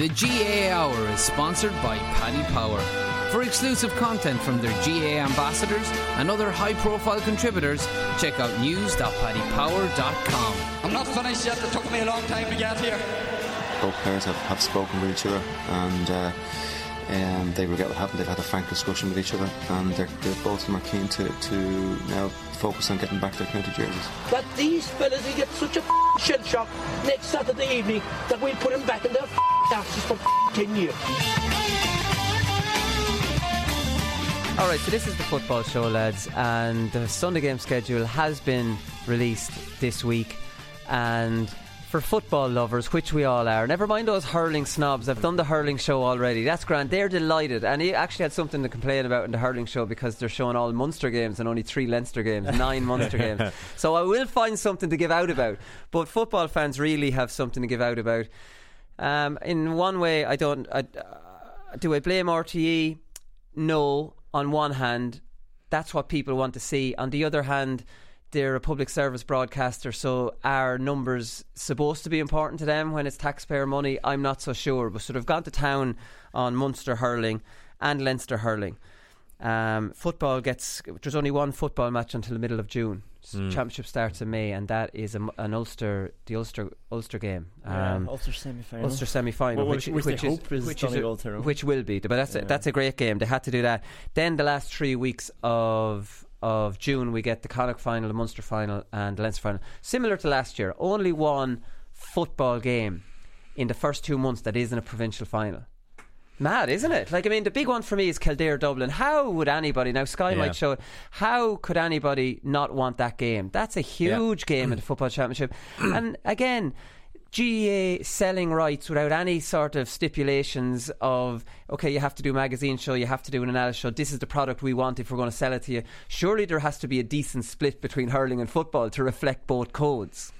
The GAA Hour is sponsored by Paddy Power. For exclusive content from their GAA ambassadors and other high profile contributors, check out news.paddypower.com. I'm not finished yet. It took me a long time to get here. both players have, have spoken with each other and uh, um, they regret what happened. They've had a frank discussion with each other and they're, they're both of them are keen to, to now focus on getting back their county jerseys. that these fellas will get such a shell shock next Saturday evening that we'll put them back in their asses for 10 years. All right, so this is the football show, lads, and the Sunday game schedule has been released this week. And for football lovers, which we all are, never mind those hurling snobs, I've done the hurling show already. That's grand. They're delighted. And he actually had something to complain about in the hurling show because they're showing all Munster games and only three Leinster games, nine Munster games. So I will find something to give out about. But football fans really have something to give out about. Um, in one way, I don't. I, uh, do I blame RTE? No. On one hand, that's what people want to see. On the other hand, they're a public service broadcaster, so are numbers supposed to be important to them when it's taxpayer money? I'm not so sure. But sort of gone to town on Munster hurling and Leinster hurling. Um, football gets there's only one football match until the middle of June. S- Hmm. Championship starts in May, and that is a m an Ulster the Ulster Ulster game. Yeah, Um, Ulster semi-final. Ulster semi final, Well, which, which- which they is, is which, is a- which will be. But that's a, that's a great game. They had to do that. Then the last three weeks of of June, we get the Connacht final, the Munster final, and the Leinster final. Similar to last year, only one football game in the first two months that isn't a provincial final. Mad, isn't it? Like, I mean, the big one for me is Kildare Dublin. How would anybody, now Sky Yeah. might show it, how could anybody not want that game? That's a huge game in the Football Championship. and again, GAA selling rights without any sort of stipulations of, okay, you have to do a magazine show, you have to do an analysis show, this is the product we want if we're going to sell it to you. Surely there has to be a decent split between hurling and football to reflect both codes.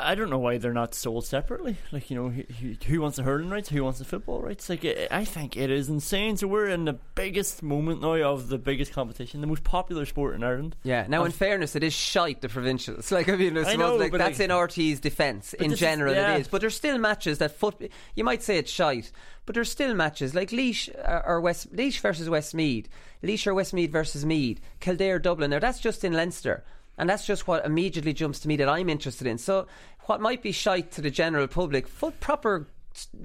I don't know why they're not sold separately. Like you know, who, who- wants the hurling rights? Who wants the football rights? Like I think it is insane. So we're in the biggest moment now of the biggest competition, the most popular sport in Ireland. Yeah. Now, in fairness, it is shite the provincials. Like I mean, I know, like that's like- in RTE's defence. In this is- general, yeah. it is. But there's still matches that foot. You might say it's shite, but there's still matches like Laois uh, or West Leash versus Westmeath, Laois or Westmeath versus Meath, Kildare Dublin. Now that's just in Leinster. And that's just what immediately jumps to me that I'm interested in. So, what might be shite to the general public, foot, proper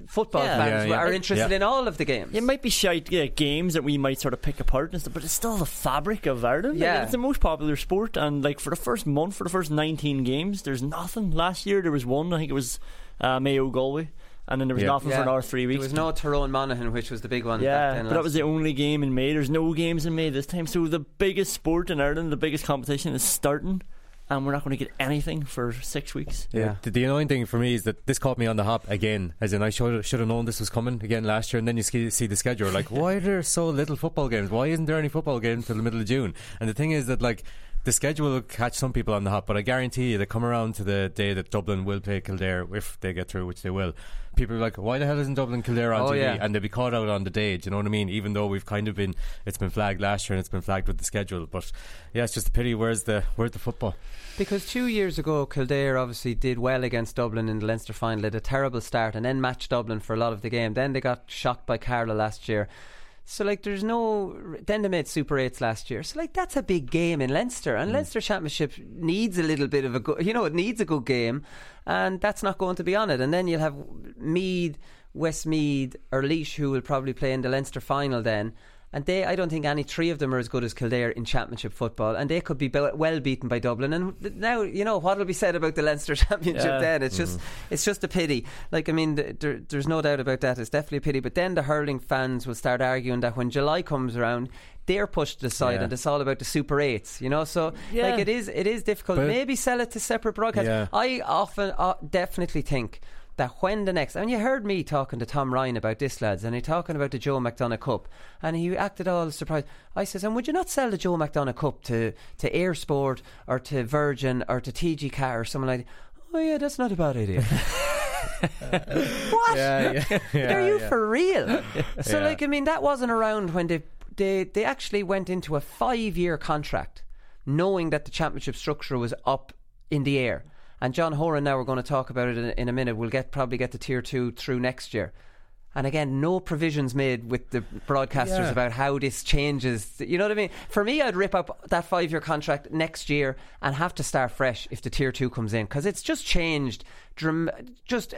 football Yeah. fans Yeah, yeah. are interested Yeah. in all of the games. It might be shite yeah, games that we might sort of pick apart and stuff, but it's still the fabric of Ireland. Like, Yeah. it's the most popular sport, and like for the first month, for the first 19 games, there's nothing. Last year there was one. I think it was uh, Mayo Galway, and then there was Yeah. nothing Yeah. for another three weeks. There was no Tyrone Monaghan, which was the big one. back Yeah, then but that was the only game in May. There's no games in May this time. So the biggest sport in Ireland, the biggest competition is starting, and we're not going to get anything for six weeks. Yeah. The, the annoying thing for me is that this caught me on the hop again, as in I should should have known this was coming again last year. And then you see, see the schedule, like why are there so little football games? Why isn't there any football games till the middle of June? And the thing is that like the schedule will catch some people on the hop, but I guarantee you, they come around to the day that Dublin will play Kildare if they get through, which they will. People are like, why the hell isn't Dublin Kildare on Oh, TV? yeah. And they'll be caught out on the day. Do you know what I mean? Even though we've kind of been, it's been flagged last year and it's been flagged with the schedule. But yeah, it's just a pity. Where's the where's the football? Because two years ago, Kildare obviously did well against Dublin in the Leinster final, had a terrible start, and then matched Dublin for a lot of the game. Then they got shocked by Carlow last year. So like, there's no. Then they made Super Eights last year. So like, that's a big game in Leinster, and mm. Leinster Championship needs a little bit of a good. You know, it needs a good game, and that's not going to be on it. And then you'll have Meath, Westmeath, or Laois, who will probably play in the Leinster final then. And they, I don't think any three of them are as good as Kildare in Championship football, and they could be well beaten by Dublin. And now, you know, what will be said about the Leinster Championship? Yeah. Then it's just, it's just a pity. Like, I mean, there, there's no doubt about that. It's definitely a pity. But then the hurling fans will start arguing that when July comes around, they're pushed to the side, Yeah. and it's all about the Super Eights. You know, so Yeah. like it is, it is difficult. But- Maybe sell it to separate broadcasts. Yeah. I often, uh, definitely think that when the next, and you heard me talking to Tom Ryan about this, lads, and he talking about the Joe McDonagh Cup, and he acted all surprised. I says, and would you not sell the Joe McDonagh Cup to to Eir Sport or to Virgin or to TG4 or something like that? Oh yeah, that's not a bad idea. what? Yeah, yeah, yeah, Are you yeah. for real? So, Yeah. like, I mean, that wasn't around when they they they actually went into a five year contract, knowing that the championship structure was up in the air. And John Horan, now we're going to talk about it in, in a minute. We'll get probably get to tier two through next year. And again, no provisions made with the broadcasters Yeah. about how this changes. You know what I mean? For me, I'd rip up that five year contract next year and have to start fresh if the tier two comes in because it's just changed dram- just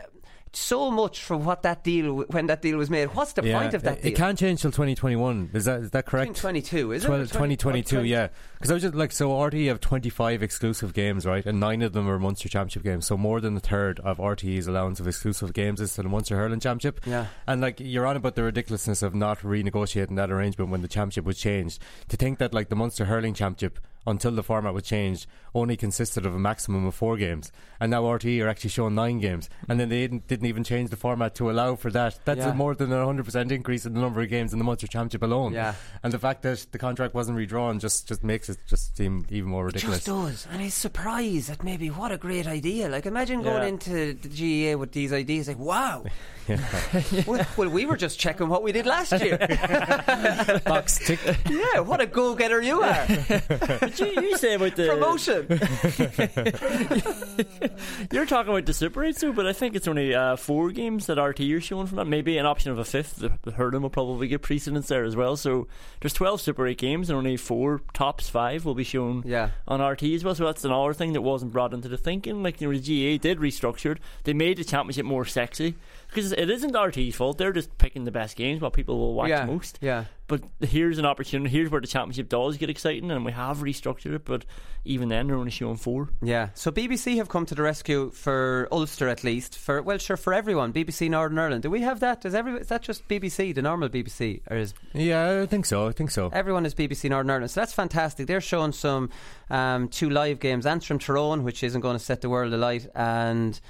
so much from what that deal when that deal was made. What's the point of that it, deal? it can't change till 2021. Is that is that correct? 2022, is it? 12 Or 20 2022, yeah. Because I was just like, so RTE have 25 exclusive games, right? And nine of them are Munster Championship games. So more than a third of RTE's allowance of exclusive games is to the Munster Hurling Championship. Yeah. And like, you're on about the ridiculousness of not renegotiating that arrangement when the championship was changed. To think that like the Munster Hurling Championship, until the format was changed, only consisted of a maximum of four games. And now RTE are actually showing nine games. And then they didn't, didn't even change the format to allow for that. That's Yeah. a more than a 100% increase in the number of games in the Munster Championship alone. Yeah. And the fact that the contract wasn't redrawn just, just makes it just seem even more It ridiculous. just does, and he's surprised that maybe what a great idea. Like imagine going Yeah. into the GAA with these ideas, like wow. well, well, we were just checking what we did last year. Box tick. yeah, what a go-getter you are! You, you say about the Promotion. You're talking about the Super 8 too, but I think it's only uh, four games that RTE are showing from that. Maybe an option of a fifth. The, the Hurling will probably get precedence there as well. So there's 12 Super 8 games and only four tops five will be shown Yeah. on RTE as well. So that's another thing that wasn't brought into the thinking. Like, you know, the GAA did restructure it. They made the championship more sexy. Because it isn't RTE's fault. They're just picking the best games, what people will watch yeah, most. yeah. But here's an opportunity. Here's where the championship does get exciting, and we have restructured it. But even then, they're only showing four. Yeah, so BBC have come to the rescue for Ulster at least. For well, sure, for everyone. BBC Northern Ireland. Do we have that? Is every is that just BBC, the normal BBC, or is Yeah, I think so. I think so. everyone is BBC Northern Ireland? So that's fantastic. They're showing some um, two live games: Antrim Tyrone, which isn't going to set the world alight, and.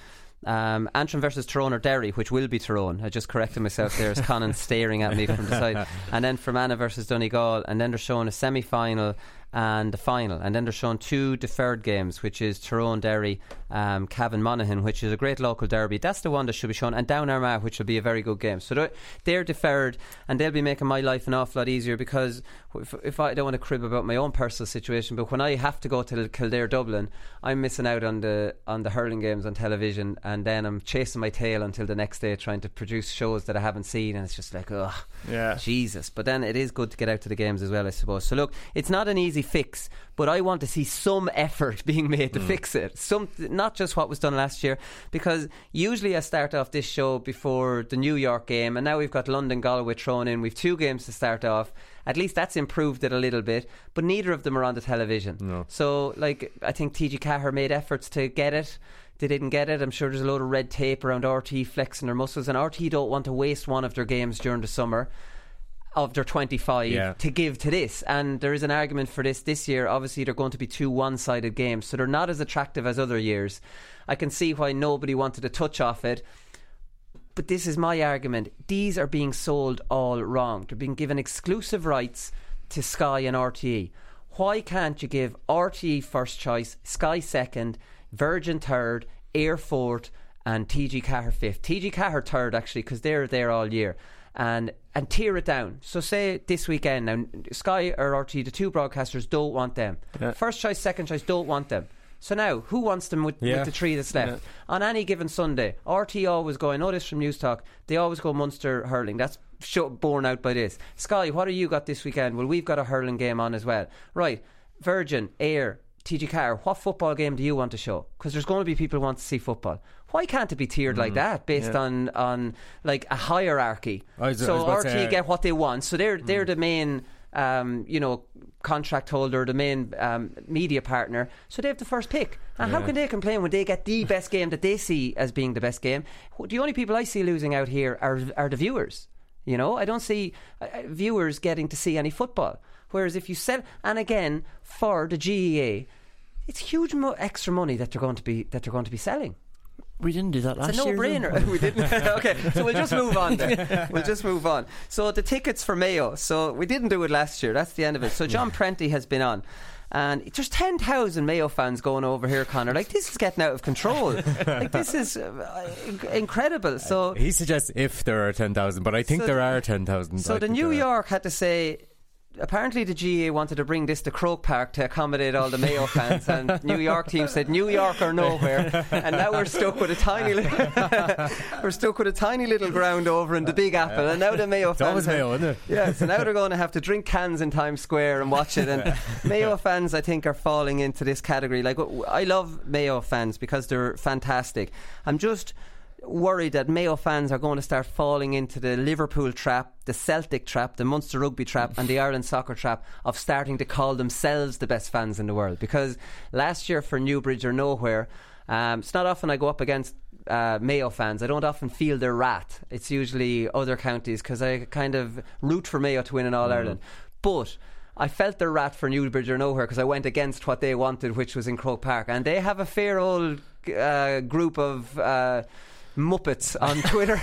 Um, Antrim versus Tyrone or Derry, which will be Tyrone. I just corrected myself there as Conan staring at me from the side. And then Fermanagh versus Donegal, and then they're showing a semi final and the final. And then they're showing two deferred games, which is Tyrone Derry, um, Cavan Monaghan, which is a great local derby. That's the one that should be shown. And Down Armagh, which will be a very good game. So they're, deferred, and they'll be making my life an awful lot easier because if, if I don't want to crib about my own personal situation, but when I have to go to Kildare Dublin, I'm missing out on the on the hurling games on television, and then I'm chasing my tail until the next day trying to produce shows that I haven't seen, and it's just like, oh, Yeah. Jesus. But then it is good to get out to the games as well, I suppose. So look, it's not an easy fix, but I want to see some effort being made to mm. fix it. Some, not just what was done last year, because usually I start off this show before the New York game, and now we've got London Galway thrown in. We've two games to start off. At least that's improved it a little bit, but neither of them are on the television. So, like, I think TG4 made efforts to get it. They didn't get it. I'm sure there's a load of red tape around RTE flexing their muscles, and RTE don't want to waste one of their games during the summer of their 25 Yeah. to give to this. And there is an argument for this this year. Obviously, they're going to be two one sided games, so they're not as attractive as other years. I can see why nobody wanted to touch off it. But this is my argument. These are being sold all wrong. They're being given exclusive rights to Sky and RTE. Why can't you give RTE first choice, Sky second, Virgin third, Eir fourth, and TG4 fifth? TG4 third actually because they're there all year. And and tear it down. So say this weekend now, Sky or RTE, the two broadcasters don't want them. Yeah. First choice, second choice don't want them. So now, who wants them with, Yeah. with the three that's left? On any given Sunday, RTE always go, I know this from News Talk, they always go Munster hurling. That's borne out by this. Sky, what have you got this weekend? Well, we've got a hurling game on as well. Right, Virgin, Eir, TG4, what football game do you want to show? Because there's going to be people who want to see football. Why can't it be tiered like that, based yeah. on on like a hierarchy? Was- so was about to RTE get what they want. So they're they're the main. Um, you know, contract holder, the main um, media partner, so they have the first pick. And how can they complain when they get the best game that they see as being the best game? The only people I see losing out here are are the viewers. You know, I don't see uh, uh, viewers getting to see any football. Whereas if you sell, and again for the GAA, it's huge mo- extra money that they're going to be that they're going to be selling. We didn't do that last It's a year. no-brainer. we didn't. okay, so we'll just move on. Then. We'll just move on. So the tickets for Mayo. So we didn't do it last year. That's the end of it. So John Prenty has been on. And there's 10,000 Mayo fans going over here, Conor. Like, this is getting out of control. like, this is uh, incredible. So, He suggests if there are 10,000, but I think So there are 10,000. so I the New. York had to say. Apparently, the GAA wanted to bring this to Croke Park to accommodate all the Mayo fans, and New York team said New York or nowhere. And now we're stuck with a tiny, little we're stuck with a tiny little ground over in the Big Apple, and now the Mayo It's fans. always have- Mayo, isn't it? Yeah, so now they're going to have to drink cans in Times Square and watch it. And Mayo fans, I think, are falling into this category. Like, I love Mayo fans because they're fantastic. I'm just worried that Mayo fans are going to start falling into the Liverpool trap, the Celtic trap, the Munster rugby trap, and the Ireland soccer trap of starting to call themselves the best fans in the world. Because last year for Newbridge or nowhere, um, it's not often I go up against uh, Mayo fans. I don't often feel their wrath. It's usually other counties because I kind of root for Mayo to win in All Ireland. But I felt their wrath for Newbridge or nowhere because I went against what they wanted, which was in Croke Park, and they have a fair old uh, group of. Uh, Muppets on Twitter,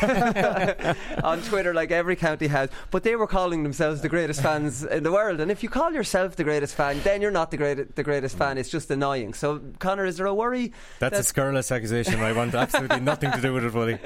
on Twitter, like every county has. But they were calling themselves the greatest fans in the world. And if you call yourself the greatest fan, then you're not the great, the greatest fan. It's just annoying. So, Conor, is there a worry That's a scurrilous accusation. I want absolutely nothing to do with it, buddy.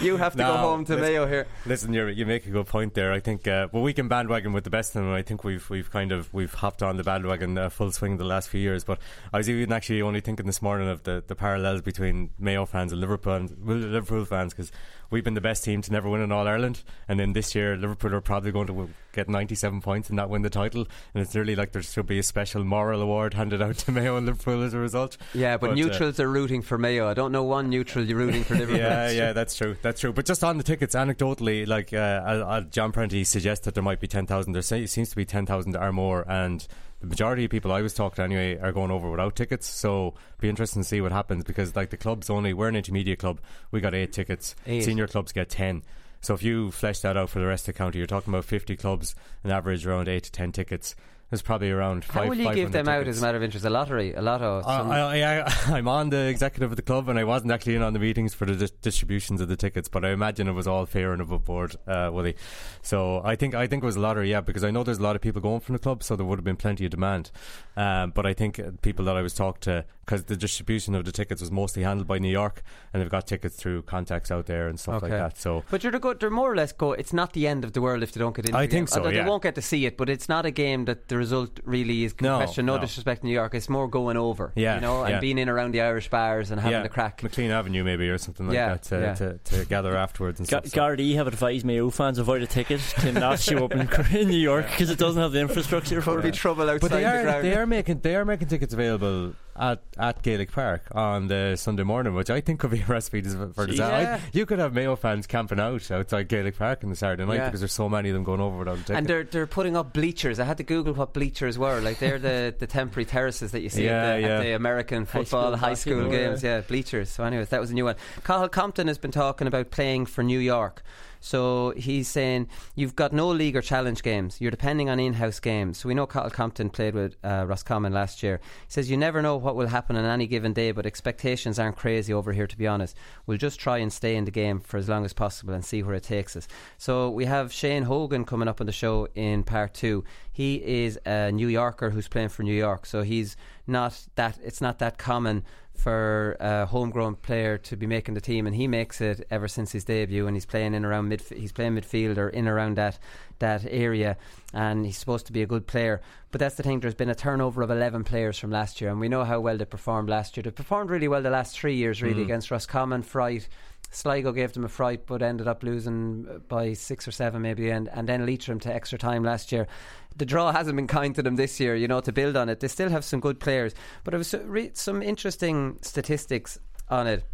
you have to go home to listen- Mayo here? Listen, you you make a good point there. I think, uh, well, we can bandwagon with the best of them. I think we've we've kind of we've hopped on the bandwagon uh, full swing the last few years. But I was even actually only thinking this morning of the, the parallels between Mayo fans and Liverpool and, well, Liverpool fans because we've been the best team to never win an All Ireland, and then this year Liverpool are probably going to get 97 points and not win the title. And it's nearly like there should be a special moral award handed out to Mayo and Liverpool as a result. Yeah, but, uh, neutrals are rooting for Mayo. I don't know one neutral you're rooting for Liverpool. yeah, yeah, that's true. That's true. But just on the tickets, anecdotally, like uh, uh, uh, John Prenty suggests that there might be 10,000. There se- seems to be 10,000 or more. And the majority of people I was talking to anyway are going over without tickets. So be interesting to see what happens because, like, the clubs only, we're an intermediate club. We got eight tickets. Eight. Senior clubs get 10. So if you flesh that out for the rest of the county, you're talking about 50 clubs, an average around 8 to 10 tickets. There's probably around How will you give 500 them out as a matter of interest? A lottery, a lotto. some- I, I'm on the executive of the club, and I wasn't actually in on the meetings for the dis- distributions of the tickets, but I imagine it was all fair and above board, uh, Willie. So I think I think it was a lottery, yeah, because I know there's a lot of people going from the club, so there would have been plenty of demand. Um, but I think uh, people that I was talked to, because the distribution of the tickets was mostly handled by New York, and they've got tickets through contacts out there and stuff like that. So But you're, go, they're more or less go. It's not the end of the world if they don't get into I think game. so, Although yeah. They won't get to see it, but it's not a game that the result really is No, question. No, no. disrespect to New York. It's more going over. Yeah, you know, and yeah. being in around the Irish bars and having yeah, a crack. McLean Avenue maybe or something like Yeah, that to, yeah. to, to gather afterwards and Ga- stuff. So- Gardaí have advised Mayo fans avoid a ticket to not show up in, in New York because it doesn't have the infrastructure for Probably it. trouble outside But they the are ground. Are making they are making tickets available at, at Gaelic Park on the Sunday morning, which I think could be a recipe for disaster. Yeah. You could have Mayo fans camping out outside Gaelic Park on the Saturday night Yeah. because there's so many of them going over without a ticket. and they're they're putting up bleachers. I had to Google what bleachers were. Like they're the, the temporary terraces that you see Yeah, at, the, at the American High football school high school games. Yeah. bleachers. So, anyways, that was a new one. Cathal Compton has been talking about playing for New York. So he's saying you've got no league or challenge games. You're depending on in-house games. So we know Cathal Compton played with uh, Roscommon last year. He says you never know what will happen on any given day, but expectations aren't crazy over here, to be honest. We'll just try and stay in the game for as long as possible and see where it takes us. So we have Shane Hogan coming up on the show in part two. He is a New Yorker who's playing for New York, so he's not that. It's not that common for a homegrown player to be making the team, and he makes it ever since his debut. And he's playing in around mid, he's playing midfield or in around that that area, and he's supposed to be a good player. But that's the thing. There's been a turnover of 11 players from last year, and we know how well they performed last year. They performed really well the last three years, really, Mm. against Roscommon, Fright. Sligo gave them a fright, but ended up losing by six or seven, maybe, and, and then Leitrim to extra time last year. The draw hasn't been kind to them this year, you know, to build on it. They still have some good players, but it was re- some interesting statistics on it.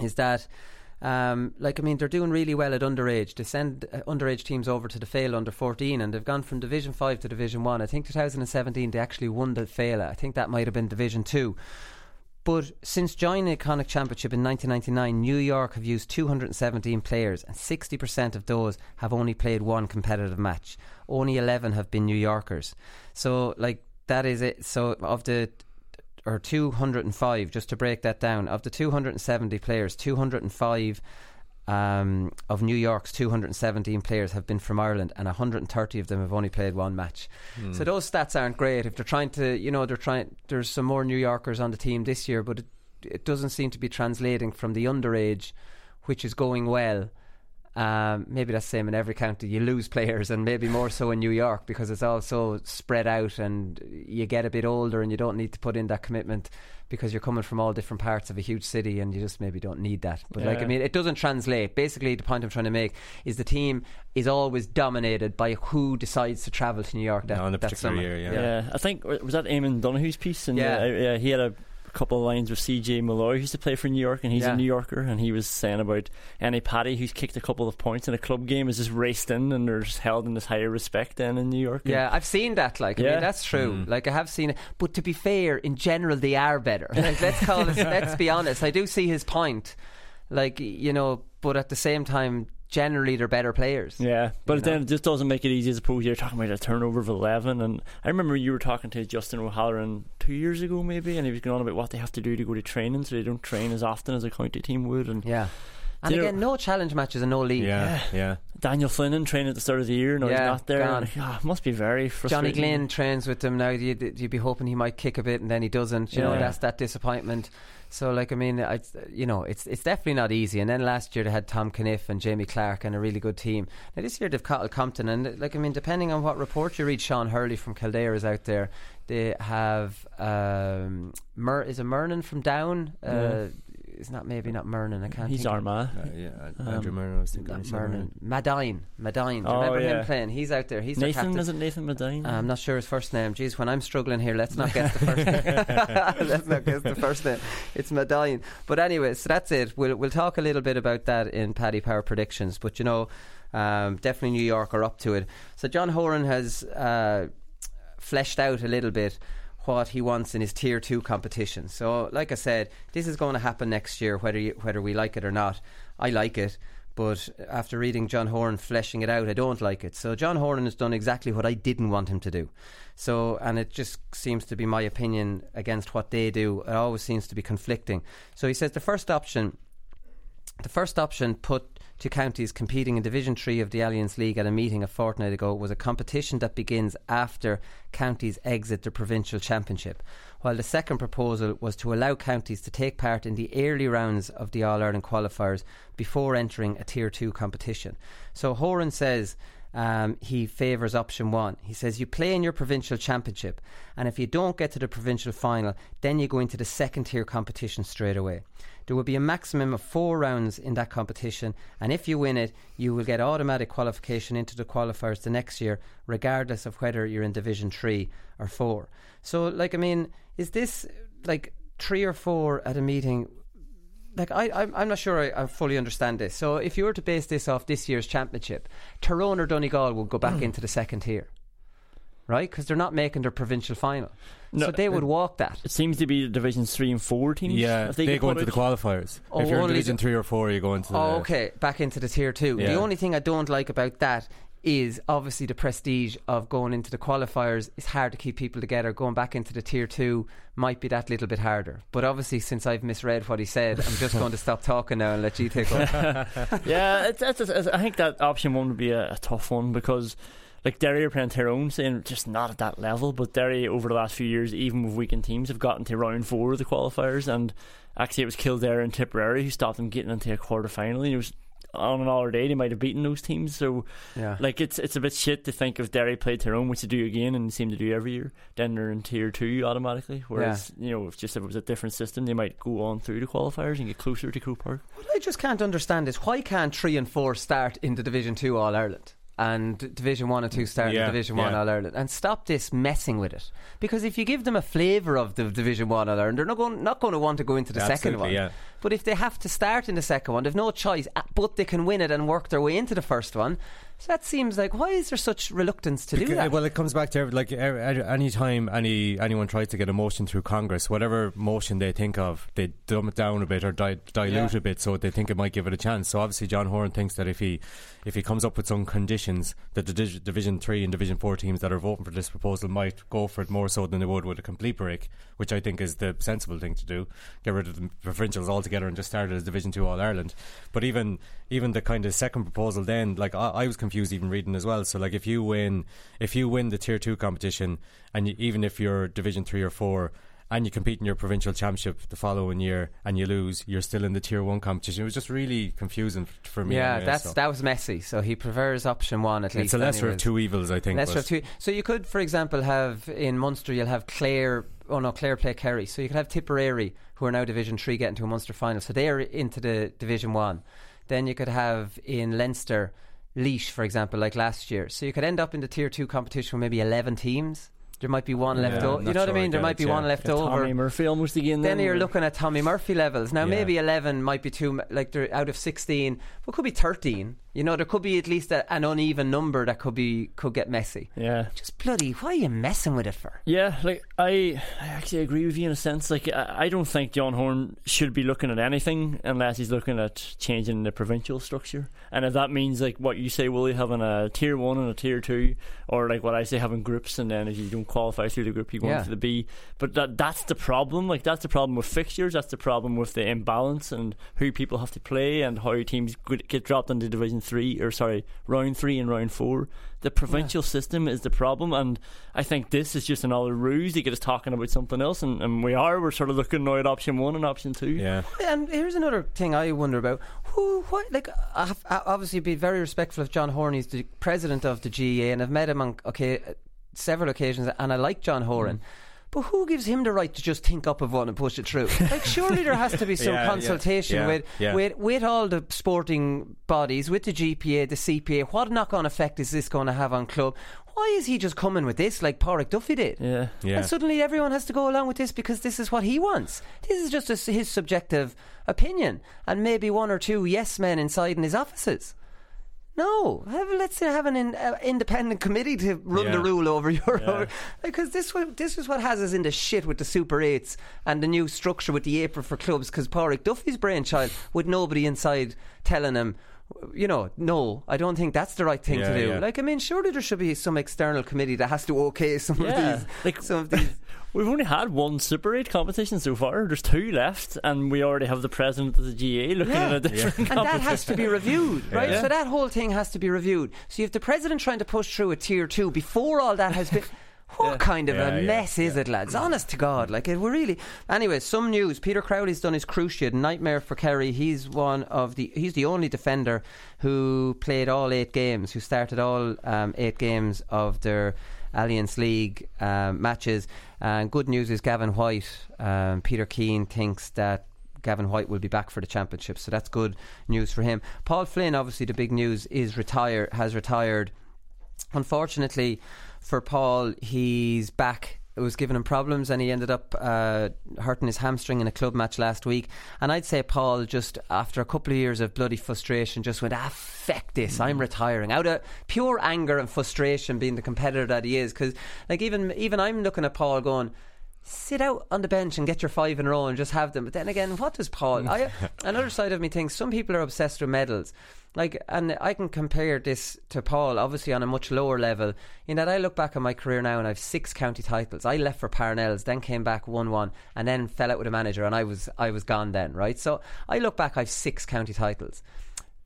Is that um, like I mean, they're doing really well at underage. They send uh, underage teams over to the Féile under 14, and they've gone from Division 5 to Division 1. I think 2017 they actually won the Féile. I think that might have been Division 2. But since joining the Connacht Championship in 1999, New York have used 217 players, and 60% of those have only played one competitive match. Only 11 have been New Yorkers. So, like, that is it. So, of the or 205, just to break that down, of the 270 players, 205 um, of New York's 217 players have been from Ireland, and 130 of them have only played one match. Hmm. So those stats aren't great. If they're trying to, you know, they're trying. There's some more New Yorkers on the team this year, but it, it doesn't seem to be translating from the underage, which is going well. Um, maybe that's the same in every county. You lose players, and maybe more so in New York because it's all so spread out, and you get a bit older, and you don't need to put in that commitment because you're coming from all different parts of a huge city, and you just maybe don't need that. But like, I mean, it doesn't translate. Basically, the point I'm trying to make is the team is always dominated by who decides to travel to New York. That, No, in a that particular summer. year, yeah. Yeah, I think was that Eamon Donoghue's piece, and Yeah. uh, yeah, he had a couple of lines with CJ Malloy, who used to play for New York, and he's Yeah. a New Yorker, and he was saying about any Paddy who's kicked a couple of points in a club game is just raced in, and they're just held in this higher respect than in New York. Yeah, I've seen that. Like, I Yeah. mean, that's true. Mm. Like, I have seen it. But to be fair, in general, they are better. Like, let's call it. let's be honest. I do see his point. Like, you know, but at the same time, generally, they're better players. Yeah, but then know? it just doesn't make it easy. I suppose you're talking about a turnover of eleven, and I remember you were talking to Justin O'Halloran two years ago, maybe, and he was going on about what they have to do to go to training, so they don't train as often as a county team would. And Yeah. And You know- again, no challenge matches and no league. Yeah, yeah. Daniel Flynn training at the start of the year, no, Yeah, he's not there. gone. Like, ah, it must be very frustrating. Johnny Glynn trains with them now. You'd, you'd be hoping he might kick a bit, and then he doesn't. You know, that's that disappointment. So, like, I mean, I, you know, it's it's definitely not easy. And then last year they had Tom Cunniffe and Jamie Clarke and a really good team. Now this year they've Cathal Compton, and like, I mean, depending on what report you read, Sean Hurley from Kildare is out there. They have um, Mer- is it Mernon from Down? Uh. Is not maybe not Mernon. I can't. He's think. Armagh. Uh, yeah, Um, Andrew Murray, I was thinking. Not he said Mernon. Madine. Madine. Do you Oh, remember yeah. him playing? He's out there. He's Nathan, is it Nathan Medine? I'm not sure his first name. Jeez, when I'm struggling here, let's not guess the first name. let's not guess the first name. It's Medine. But anyway, so that's it. We'll we'll talk a little bit about that in Paddy Power predictions. But you know, um, definitely New York are up to it. So John Horan has uh, fleshed out a little bit what he wants in his tier two competition. So, like I said, this is going to happen next year, whether you, whether we like it or not. I like it. But after reading John Horan fleshing it out, I don't like it. So John Horan has done exactly what I didn't want him to do. So, and it just seems to be my opinion against what they do. It always seems to be conflicting. So he says the first option, the first option put to counties competing in Division 3 of the Allianz League at a meeting a fortnight ago was a competition that begins after counties exit the provincial championship, while the second proposal was to allow counties to take part in the early rounds of the All Ireland qualifiers before entering a Tier 2 competition. So Horan says um, he favours option one. He says you play in your provincial championship, and if you don't get to the provincial final, then you go into the second tier competition straight away. There will be a maximum of four rounds in that competition, and if you win it, you will get automatic qualification into the qualifiers the next year, regardless of whether you're in Division 3 or 4. So, like, I mean, is this like three or four at a meeting? Like, I, I'm, I'm not sure I, I fully understand this. So, if you were to base this off this year's championship, Tyrone or Donegal would go back mm. into the second tier, right? Because they're not making their provincial final. No, so, they would uh, walk that. It seems to be the divisions three and four teams. Yeah, if they, get go put into the qualifiers. Oh, if you're in Division the- 3 or 4, you go into the. Oh, okay, back into the tier two. The only thing I don't like about that is obviously the prestige of going into the qualifiers. It's hard to keep people together. Going back into the tier two might be that little bit harder. But obviously, since I've misread what he said, I'm just going to stop talking now and let you take over. yeah, it's, it's, it's, I think that option one would be a, a tough one because like Derry are playing Tyrone, saying just not at that level. But Derry, over the last few years, even with weakened teams, have gotten to round four of the qualifiers. And actually, it was Kildare and Tipperary who stopped them getting into a quarter final. And it was on another day they might have beaten those teams. So Yeah. like it's it's a bit shit to think if Derry played Tyrone, which they do again and seem to do every year, then they're in tier two automatically. Whereas you know, if just if it was a different system, they might go on through the qualifiers and get closer to Croke Park. What I just can't understand is why can't three and four start in the Division Two All Ireland? And Division One and Two start in Yeah, Division One yeah. All Ireland, and stop this messing with it. Because if you give them a flavour of the Division One All Ireland, they're not going not going to want to go into the second one. yeah. But if they have to start in the second one, they've no choice. uh, But they can win it and work their way into the first one. So that seems like why is there such reluctance to do that? Well, it comes back to like every- every- any time any anyone tries to get a motion through Congress, whatever motion they think of, they dumb it down a bit or di- dilute Yeah. a bit so they think it might give it a chance. So obviously, John Horan thinks that if he if he comes up with some conditions, that the Division Three and Division Four teams that are voting for this proposal might go for it more so than they would with a complete break, which I think is the sensible thing to do. Get rid of the provincials altogether and just start it as Division Two All Ireland. But even even the kind of second proposal, then like I, I was confused even reading as well. So like if you win if you win the Tier Two competition, and you, even if you're Division Three or Four. And you compete in your provincial championship the following year, and you lose, you're still in the tier one competition. It was just really confusing for me. yeah, anyway, that's so. that was messy. So he prefers option one at It's least. It's a lesser of two evils, I think, Lesser of two. So you could, for example, have in Munster you'll have Clare. Oh no, Clare play Kerry. So you could have Tipperary, who are now Division Three, get into a Munster final. So they are into the Division One. Then you could have in Leinster, Laois, for example, like last year. So you could end up in the Tier Two competition with maybe eleven teams. There might be one left Yeah, over. You know what I sure mean? There might be yeah. one left Yeah, over. Tommy Murphy almost again. Then then, you're looking at Tommy Murphy levels. Now maybe 11 might be too, like they're out of 16, but could be 13. You know, there could be at least a, an uneven number that could be could get messy. Yeah. Just bloody, why are you messing with it for? Yeah, like I, I actually agree with you in a sense. Like I, I don't think John Horan should be looking at anything unless he's looking at changing the provincial structure. And if that means like what you say, Willie, having a tier one and a tier two, or like what I say, having groups, and then if you don't qualify through the group, you go Yeah. into the B. But that that's the problem. Like that's the problem with fixtures. That's the problem with the imbalance and who people have to play and how teams get dropped into Division three or sorry, round three and round four. The provincial system is the problem, and I think this is just another ruse to get us talking about something else. And, and we are. We're sort of looking now at option one and option two. Yeah. And here's another thing I wonder about. Who, what, like, I have I obviously be very respectful of John Horan. He's the president of the GAA, and I've met him on okay several occasions, and I like John Horan. Mm. But who gives him the right to just think up of one and push it through? Like, surely there has to be some Yeah, yeah, consultation yeah, with, with with all the sporting bodies, with the GPA, the CPA. What knock-on effect is this going to have on club? Why is he just coming with this like Páraic Duffy did? Yeah. Yeah. And suddenly everyone has to go along with this because this is what he wants. This is just a, his subjective opinion, and maybe one or two yes men inside in his offices. No, have, let's have an in, uh, independent committee to run the rule over your Yeah. over because this this is what has us in the shit with the Super Eights and the new structure with the April for clubs. Because Páraic Duffy's brainchild, with nobody inside telling him, you know, no, I don't think that's the right thing Yeah, to do. yeah. Like, I mean, surely there should be some external committee that has to okay some Yeah. of these, Like- some of these. We've only had one Super 8 competition so far. There's two left, and we already have the president of the GAA looking Yeah. at a different and that has to be reviewed, right? Yeah. So that whole thing has to be reviewed. So you have the president trying to push through a tier two before all that has been. What kind of Yeah, a yeah, mess is it, lads? Honest to God, like it, we're really. Anyway, some news. Peter Crowley's done his cruciate nightmare for Kerry. He's one of the. He's the only defender who played all eight games, who started all um, eight games of their Allianz League um, matches. And good news is Gavin White. Um, Peter Keane thinks that Gavin White will be back for the championship, so that's good news for him. Paul Flynn, obviously, the big news is retire has retired. Unfortunately for Paul, he's back. It was giving him problems, and he ended up uh, hurting his hamstring in a club match last week. And I'd say Paul, just after a couple of years of bloody frustration, just went, "Ah, feck this! I'm retiring." Out of pure anger and frustration, being the competitor that he is. Because, like, even even I'm looking at Paul going. sit out on the bench and get your five in a row and just have them. But then again, what does Paul? I, another side of me thinks some people are obsessed with medals. Like, and I can compare this to Paul, obviously on a much lower level. In that, I look back on my career now and I've six county titles. I left for Parnells, then came back, won one, and then fell out with a manager, and I was I was gone then, right? So I look back, I've six county titles.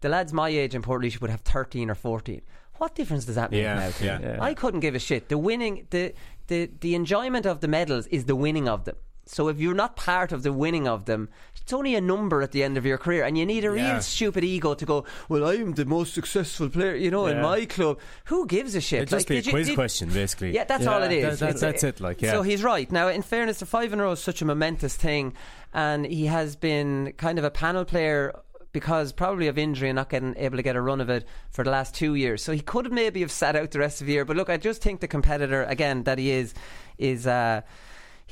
The lads my age in Port would have thirteen or fourteen. What difference does that make Yeah, now? To yeah. me? Yeah. I couldn't give a shit. The winning, the the the enjoyment of the medals is the winning of them. So if you're not part of the winning of them, it's only a number at the end of your career, and you need a Yeah. real stupid ego to go. Well, I'm the most successful player, you know, in my club. Who gives a shit? It'd just be a you- quiz question, basically. Yeah, that's all it is. That- that- that's it. Like, yeah. So he's right. Now, in fairness, the five in a row is such a momentous thing, and he has been kind of a panel player because probably of injury and not getting able to get a run of it for the last two years. So he could maybe have sat out the rest of the year. But look, I just think the competitor again that he is is. Uh,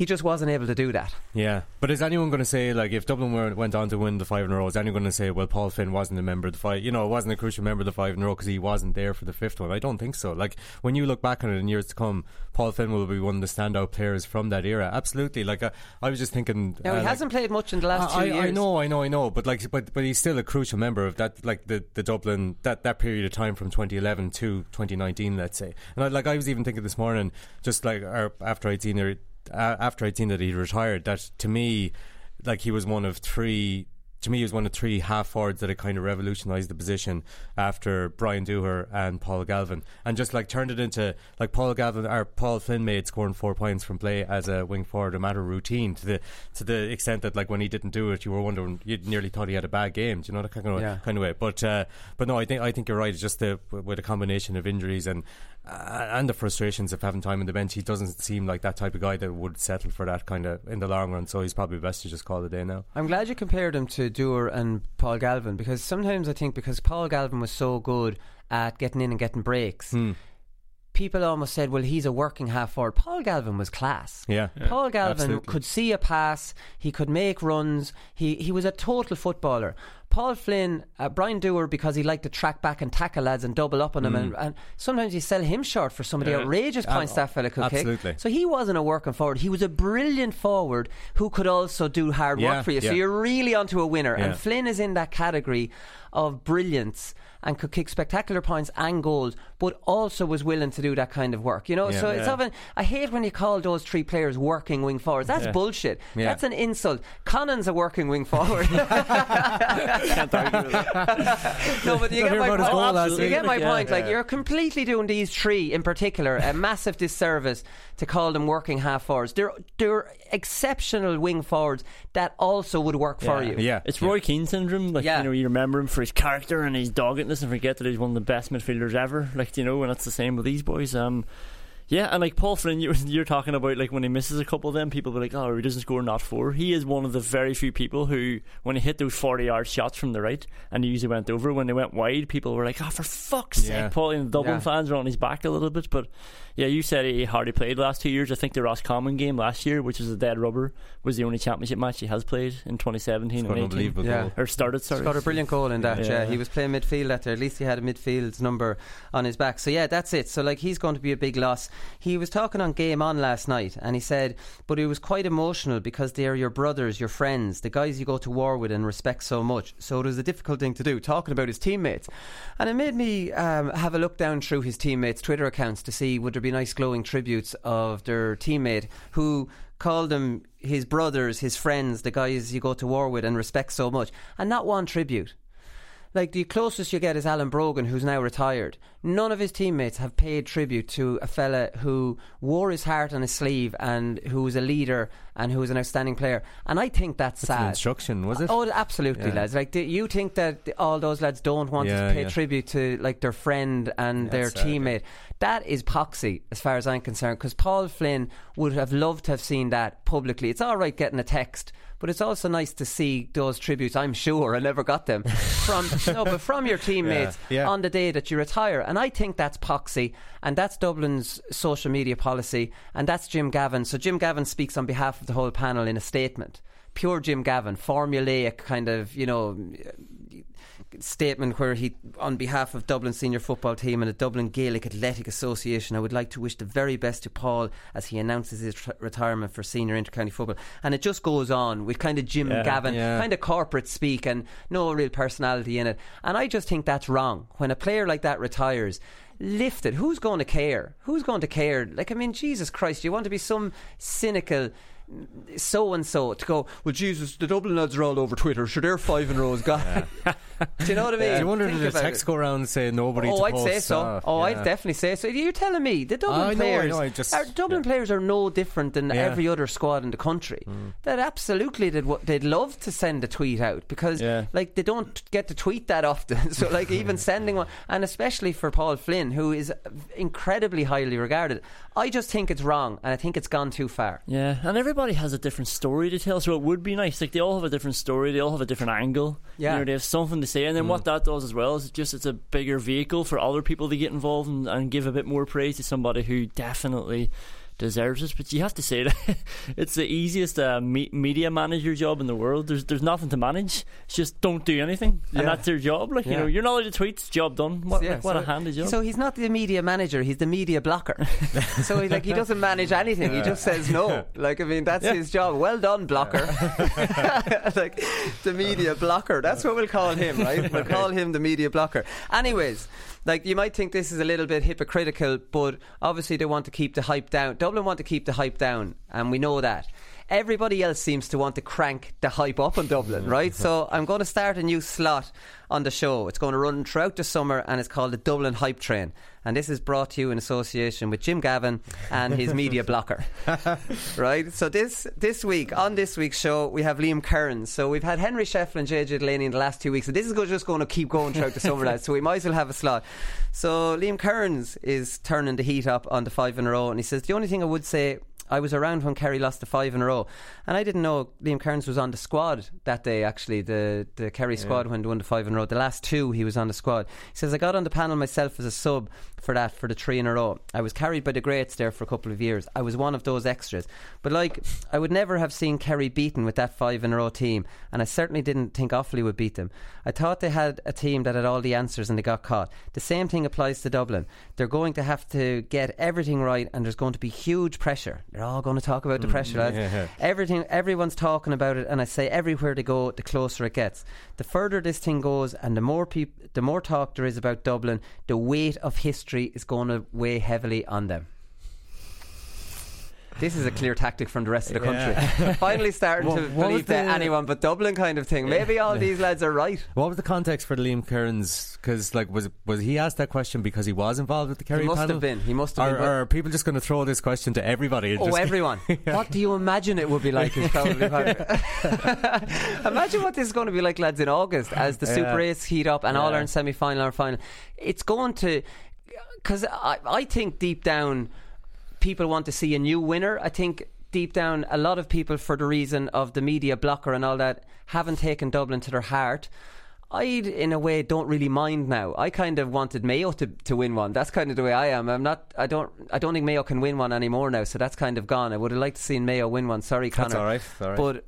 he just wasn't able to do that. Yeah, but is anyone going to say like if Dublin were, went on to win the five in a row? Is anyone going to say, well, Paul Finn wasn't a member of the five? You know, it wasn't a crucial member of the five in a row because he wasn't there for the fifth one? I don't think so. Like when you look back on it in years to come, Paul Finn will be one of the standout players from that era. Absolutely. Like I, I was just thinking. Now uh, he hasn't played much in the last I, two I- years. I know, I know, I know, but like, but but he's still a crucial member of that, like the, the Dublin that, that period of time from 2011 to 2019, let's say. And I, like I was even thinking this morning, just like or after I'd seen her, uh, after I'd seen that he'd retired, that to me, like he was one of three. To me, he was one of three half forwards that had kind of revolutionised the position after Brian Dooher and Paul Galvin, and just like turned it into like Paul Galvin or Paul Flynn made scoring four points from play as a wing forward a matter of routine to the to the extent that like when he didn't do it, you were wondering you nearly thought he had a bad game. Do you know that kind of Yeah. kind of way? But uh, but no, I think I think you're right. It's just the, with a combination of injuries and and the frustrations of having time on the bench, he doesn't seem like that type of guy that would settle for that kind of in the long run. So he's probably best to just call it a day now. I'm glad you compared him to Dooher and Paul Galvin because sometimes I think because Paul Galvin was so good at getting in and getting breaks, Hmm. people almost said, well, he's a working half forward. Paul Galvin was class. Yeah, Paul Galvin absolutely. could see a pass, he could make runs, he, he was a total footballer. Paul Flynn, uh, Brian Dooher, because he liked to track back and tackle lads and double up on them, and, and sometimes you sell him short for some of the Yeah. outrageous points that fella could absolutely. kick. So he wasn't a working forward. He was a brilliant forward who could also do hard Yeah, work for you. So you're really onto a winner. And Flynn is in that category of brilliance and could kick spectacular points and goals, but also was willing to do that kind of work. You know, Yeah. so it's Yeah. often I hate when you call those three players working wing forwards. That's Yeah. bullshit. That's an insult. Conan's a working wing forward. Can't argue with that. no, but you get my point. goal You get my Yeah. point. Like you're completely doing these three in particular a massive disservice to call them working half forwards. They're they're exceptional wing forwards that also would work for you. Yeah, It's yeah. Roy Keane syndrome. Like Yeah. you know, you remember him for his character and his doggedness, and forget that he's one of the best midfielders ever. Like you know, and that's the same with these boys. Um, yeah, and like Paul Flynn, you're, you're talking about like when he misses a couple of them, people be like, "Oh, he doesn't score not four. He is one of the very few people who, when he hit those forty-yard shots from the right, and he usually went over when they went wide, people were like, "Oh, for fuck's Yeah. sake!" Paul and the Dublin Yeah. fans were on his back a little bit, but yeah, you said he hardly played the last two years. I think the Roscommon game last year, which was a dead rubber, was the only championship match he has played in 2017 Scored an and 18. unbelievable Yeah. goal. Or started, sorry. Scored a brilliant goal in that. Yeah. Yeah. he was playing midfield that there. At least he had a midfield number on his back. So yeah, that's it. So like he's going to be a big loss. He was talking on Game On last night, and he said, but he was quite emotional because they are your brothers, your friends, the guys you go to war with and respect so much. So it was a difficult thing to do, talking about his teammates, and it made me um, have a look down through his teammates' Twitter accounts to see would there be nice glowing tributes of their teammate who called them his brothers, his friends, the guys you go to war with and respect so much, and not one tribute. Like the closest you get is Alan Brogan, who's now retired. None of his teammates have paid tribute to a fella who wore his heart on his sleeve and who was a leader and who was an outstanding player. And I think that's an sad. instruction, was it? Oh, absolutely, Yeah. lads. Like, do you think that all those lads don't want Yeah, to pay yeah. tribute to like their friend and their sad, teammate? That is poxy, as far as I'm concerned. Because Paul Flynn would have loved to have seen that publicly. It's all right getting a text, but it's also nice to see those tributes. I'm sure I never got them from no, but from your teammates Yeah, yeah. on the day that you retire. And I think that's poxy, and that's Dublin's social media policy, and that's Jim Gavin. So Jim Gavin speaks on behalf of the whole panel in a statement. Pure Jim Gavin, formulaic kind of, you know, statement where he, on behalf of Dublin senior football team and the Dublin Gaelic Athletic Association, I would like to wish the very best to Paul as he announces his tr- retirement for senior intercounty football. And it just goes on with kind of Jim Yeah. Gavin, Yeah. kind of corporate speak and no real personality in it. And I just think that's wrong. When a player like that retires, lift it. Who's going to care? Who's going to care? Like, I mean, Jesus Christ, you want to be some cynical so and so to go, well, Jesus, the Dublin lads are all over Twitter. Sure, they're five in rows. God. Do you know what I mean? Do you wonder Think did the text it. go around and say nobody Oh, I'd say post so. stuff? Oh, I'd definitely say so. You're telling me the Dublin I know, I players, just- our Dublin players are no different than Yeah. every other squad in the country. Mm. That absolutely they'd they'd love to send a tweet out because Yeah. like they don't get to tweet that often. so like even sending one, and especially for Paul Flynn, who is incredibly highly regarded, I just think it's wrong, and I think it's gone too far. Yeah, and everybody has a different story to tell, so it would be nice. Like they all have a different story, they all have a different angle. Yeah. you know, they have something to say, and then what mm. that does as well is it just it's a bigger vehicle for other people to get involved and, and give a bit more praise to somebody who definitely deserves it. But you have to say that it's the easiest uh, me- media manager job in the world. There's there's nothing to manage. It's just don't do anything, and that's their job. Like you know, you're not allowed to tweet. Job done. What, Yeah, like, what so- a handy job. So he's not the media manager; he's the media blocker. so he's like he doesn't manage anything; he just says no. Like I mean, that's Yeah. his job. Well done, blocker. like the media blocker. That's what we'll call him, right? We'll call him the media blocker. Anyways. Like you might think this is a little bit hypocritical, but obviously they want to keep the hype down. Dublin want to keep the hype down, and we know that. Everybody else seems to want to crank the hype up on Dublin, mm. right? So I'm going to start a new slot on the show. It's going to run throughout the summer, and it's called the Dublin Hype Train. And this is brought to you in association with Jim Gavin and his media blocker, right? So this this week on this week's show we have Liam Kearns. So we've had Henry Shefflin and JJ Delaney in the last two weeks, so this is just going to keep going throughout the summer. lads. So we might as well have a slot. So Liam Kearns is turning the heat up on the five in a row, and he says the only thing I would say. I was around when Kerry lost the five in a row, and I didn't know Liam Kearns was on the squad that day. Actually, the the Kerry squad when they won the five in a row. The last two, he was on the squad. He says I got on the panel myself as a sub for that for the three in a row. I was carried by the greats there for a couple of years. I was one of those extras, but like I would never have seen Kerry beaten with that five in a row team, and I certainly didn't think Offaly would beat them. I thought they had a team that had all the answers, and they got caught. The same thing applies to Dublin. They're going to have to get everything right, and there's going to be huge pressure. They're all going to talk about the mm, pressure, lads. yeah. Everything, everyone's talking about it, and I say everywhere they go, the closer it gets. The further this thing goes, and the more people, the more talk there is about Dublin, the weight of history is going to weigh heavily on them. This is a clear tactic from the rest of the country. Yeah. Finally starting to believe that anyone but Dublin kind of thing. Maybe all these lads are right. What was the context for Liam Kearns? Because like, was was he asked that question because he was involved with the Kerry He must panel? have been. He must have Or, been. or are people just going to throw this question to everybody? Oh, everyone. What do you imagine it would be like? Is probably what- imagine what this is going to be like, lads, in August as the Yeah. Super 8s heat up and All Yeah. Ireland semi final or final. It's going to. Because I, I think deep down, people want to see a new winner. I think deep down, a lot of people, for the reason of the media blocker and all that, haven't taken Dublin to their heart. I, in a way, don't really mind now. I kind of wanted Mayo to, to win one. That's kind of the way I am. I'm not. I don't. I don't think Mayo can win one anymore now. So that's kind of gone. I would have liked to seen Mayo win one. Sorry, Conor. That's all right, all right. But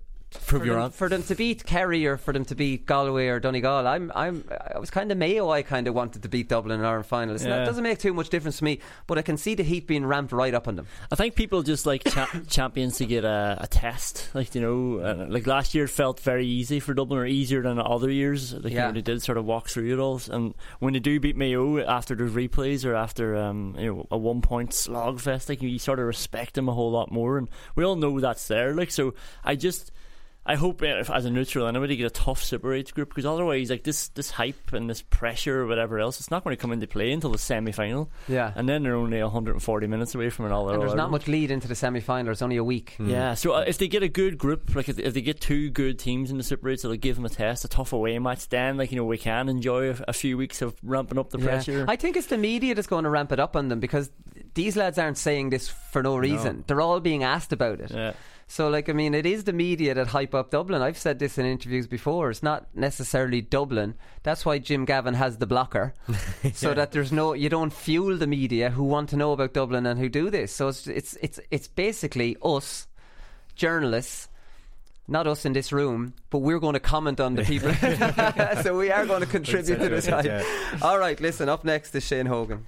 Prove for you're them, for them to beat Kerry or for them to beat Galway or Donegal, I'm. I'm. I was kind of Mayo. I kind of wanted to beat Dublin in our final. Yeah. It doesn't make too much difference to me. But I can see the heat being ramped right up on them. I think people just like cha- champions to get a, a test. Like you know, uh, like last year felt very easy for Dublin, or easier than other years. Like you Yeah. know, they did sort of walk through it all. And when they do beat Mayo after the replays or after um, you know a one point slog fest, like you sort of respect them a whole lot more. And we all know that's there. Like so, I just. I hope, uh, if, as a neutral anyway, to get a tough Super 8 group because otherwise, like this, this hype and this pressure or whatever else, it's not going to come into play until the semi final. Yeah. And then they're only 140 minutes away from all And there's not much lead into the semi final. It's only a week. Yeah, so uh, if they get a good group, like if, if they get two good teams in the Super 8, so they'll give them a test, a tough away match, then like you know we can enjoy a, a few weeks of ramping up the Yeah. pressure. I think it's the media that's going to ramp it up on them because these lads aren't saying this for no reason. They're all being asked about it. Yeah. So, like, I mean, it is the media that hype up Dublin. I've said this in interviews before. It's not necessarily Dublin. That's why Jim Gavin has the blocker, so that there's no you don't fuel the media who want to know about Dublin and who do this. So it's it's it's it's basically us journalists not us in this room, but we're going to comment on the people. so we are going to contribute to this. Yeah. All right, listen, up next is Shane Hogan.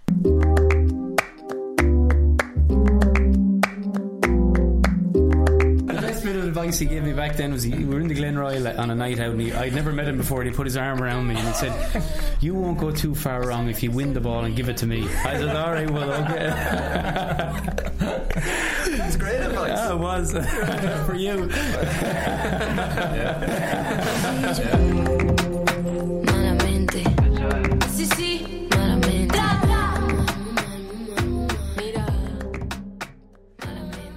Advice he gave me back then was he, we were in the Glenroyal on a night out and he, I'd never met him before and he put his arm around me and he said you won't go too far wrong if you win the ball and give it to me. I said alright well okay. That's great advice. Yeah it was for you. Malamente.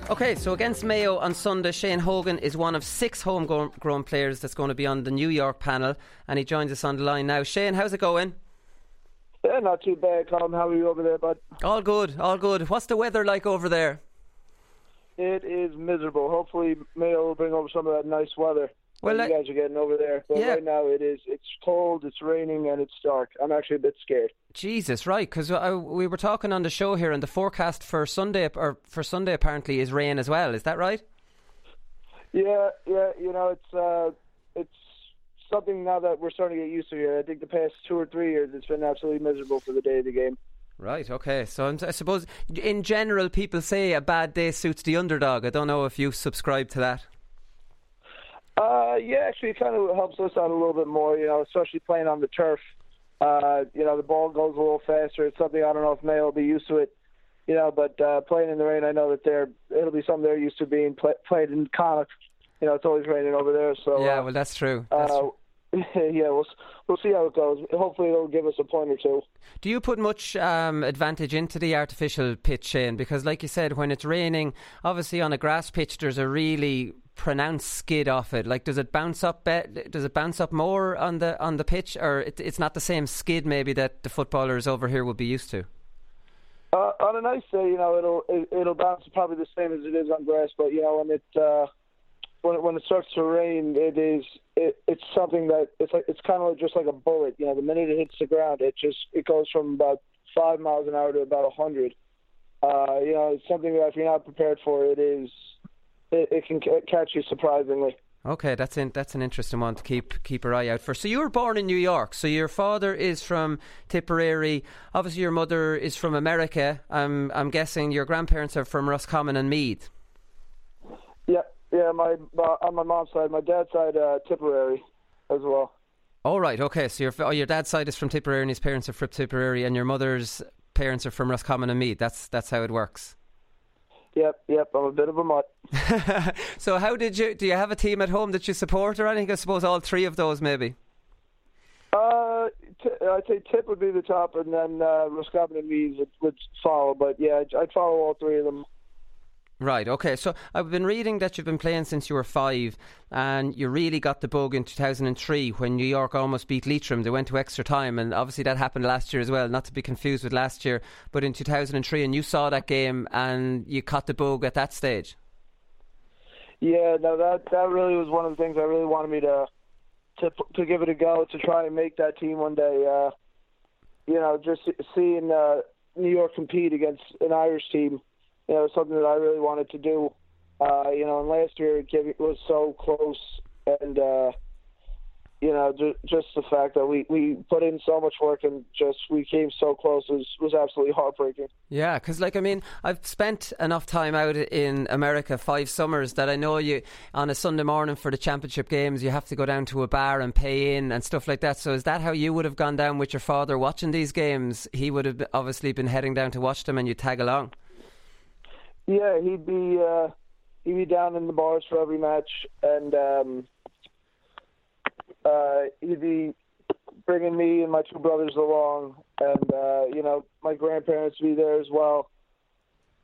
Okay, so against Mayo on Sunday, Shane Hogan is one of six homegrown players that's going to be on the New York panel, and he joins us on the line now. Shane, how's it going? Yeah, not too bad, Colin. How are you over there, bud? All good, all good. What's the weather like over there? It is miserable. Hopefully, Mayo will bring over some of that nice weather. Well, that you guys are getting over there. But Yeah. right now, it is. It's cold. It's raining, and it's dark. I'm actually a bit scared. Jesus, right? Because we were talking on the show here, and the forecast for Sunday or for Sunday apparently is rain as well. Is that right? Yeah, yeah. You know, it's uh, it's something now that we're starting to get used to here. I think the past two or three years, it's been absolutely miserable for the day of the game. Right. Okay. So I suppose in general, people say a bad day suits the underdog. I don't know if you subscribe to that. Uh, yeah, actually, it kind of helps us out a little bit more, you know, especially playing on the turf. Uh, you know, the ball goes a little faster. It's something I don't know if Mayo will be used to it, you know, but uh, playing in the rain, I know that they're it'll be something they're used to being play, played in Connacht. You know, it's always raining over there, so yeah. uh, Well, that's true. That's uh, true. yeah, we'll we'll see how it goes. Hopefully, it'll give us a point or two. Do you put much um, advantage into the artificial pitch, Shane? Because, like you said, when it's raining, obviously on a grass pitch, there's a really pronounced skid off it. Like, does it bounce up? Be- does it bounce up more on the on the pitch, or it, it's not the same skid maybe that the footballers over here would be used to? Uh, on a nice day, you know, it'll it, it'll bounce probably the same as it is on grass. But you know, when it uh, when it, when it starts to rain, it is it, it's something that it's like it's kind of just like a bullet. You know, the minute it hits the ground, it just it goes from about five miles an hour to about a hundred. Uh, you know, it's something that if you're not prepared for, it is it, it can ca- catch you surprisingly. Okay, that's in, that's an interesting one to keep keep your eye out for. So you were born in New York. So your father is from Tipperary. Obviously, your mother is from America. I'm I'm guessing your grandparents are from Roscommon and Meath. Yeah, yeah. My on my mom's side, my dad's side, uh, Tipperary, as well. All right. Okay. So your oh, your dad's side is from Tipperary, and his parents are from Tipperary, and your mother's parents are from Roscommon and Meath. That's that's how it works. Yep, yep. I'm a bit of a mutt. So how did you? Do you have a team at home that you support or anything? I suppose all three of those maybe. Uh, t- I'd say Tip would be the top, and then uh, Roscommon and Meads would, would follow. But yeah, I'd, I'd follow all three of them. Right, okay. So I've been reading that you've been playing since you were five, and you really got the bug in 2003 when New York almost beat Leitrim. They went to extra time, and obviously that happened last year as well, not to be confused with last year. But in 2003, and you saw that game and you caught the bug at that stage. Yeah, no, that that really was one of the things I really wanted me to to to give it a go to try and make that team one day. Uh, you know, just seeing uh, New York compete against an Irish team, you know, something that I really wanted to do. Uh, you know, and last year it was so close, and uh, you know, ju- just the fact that we we put in so much work and just we came so close was was absolutely heartbreaking. Yeah, because like I mean, I've spent enough time out in America, five summers, that I know you on a Sunday morning for the championship games, you have to go down to a bar and pay in and stuff like that. So is that how you would have gone down with your father watching these games? He would have obviously been heading down to watch them, and you tag along. Yeah, he'd be uh, he'd be down in the bars for every match, and um, uh, he'd be bringing me and my two brothers along, and uh, you know my grandparents would be there as well.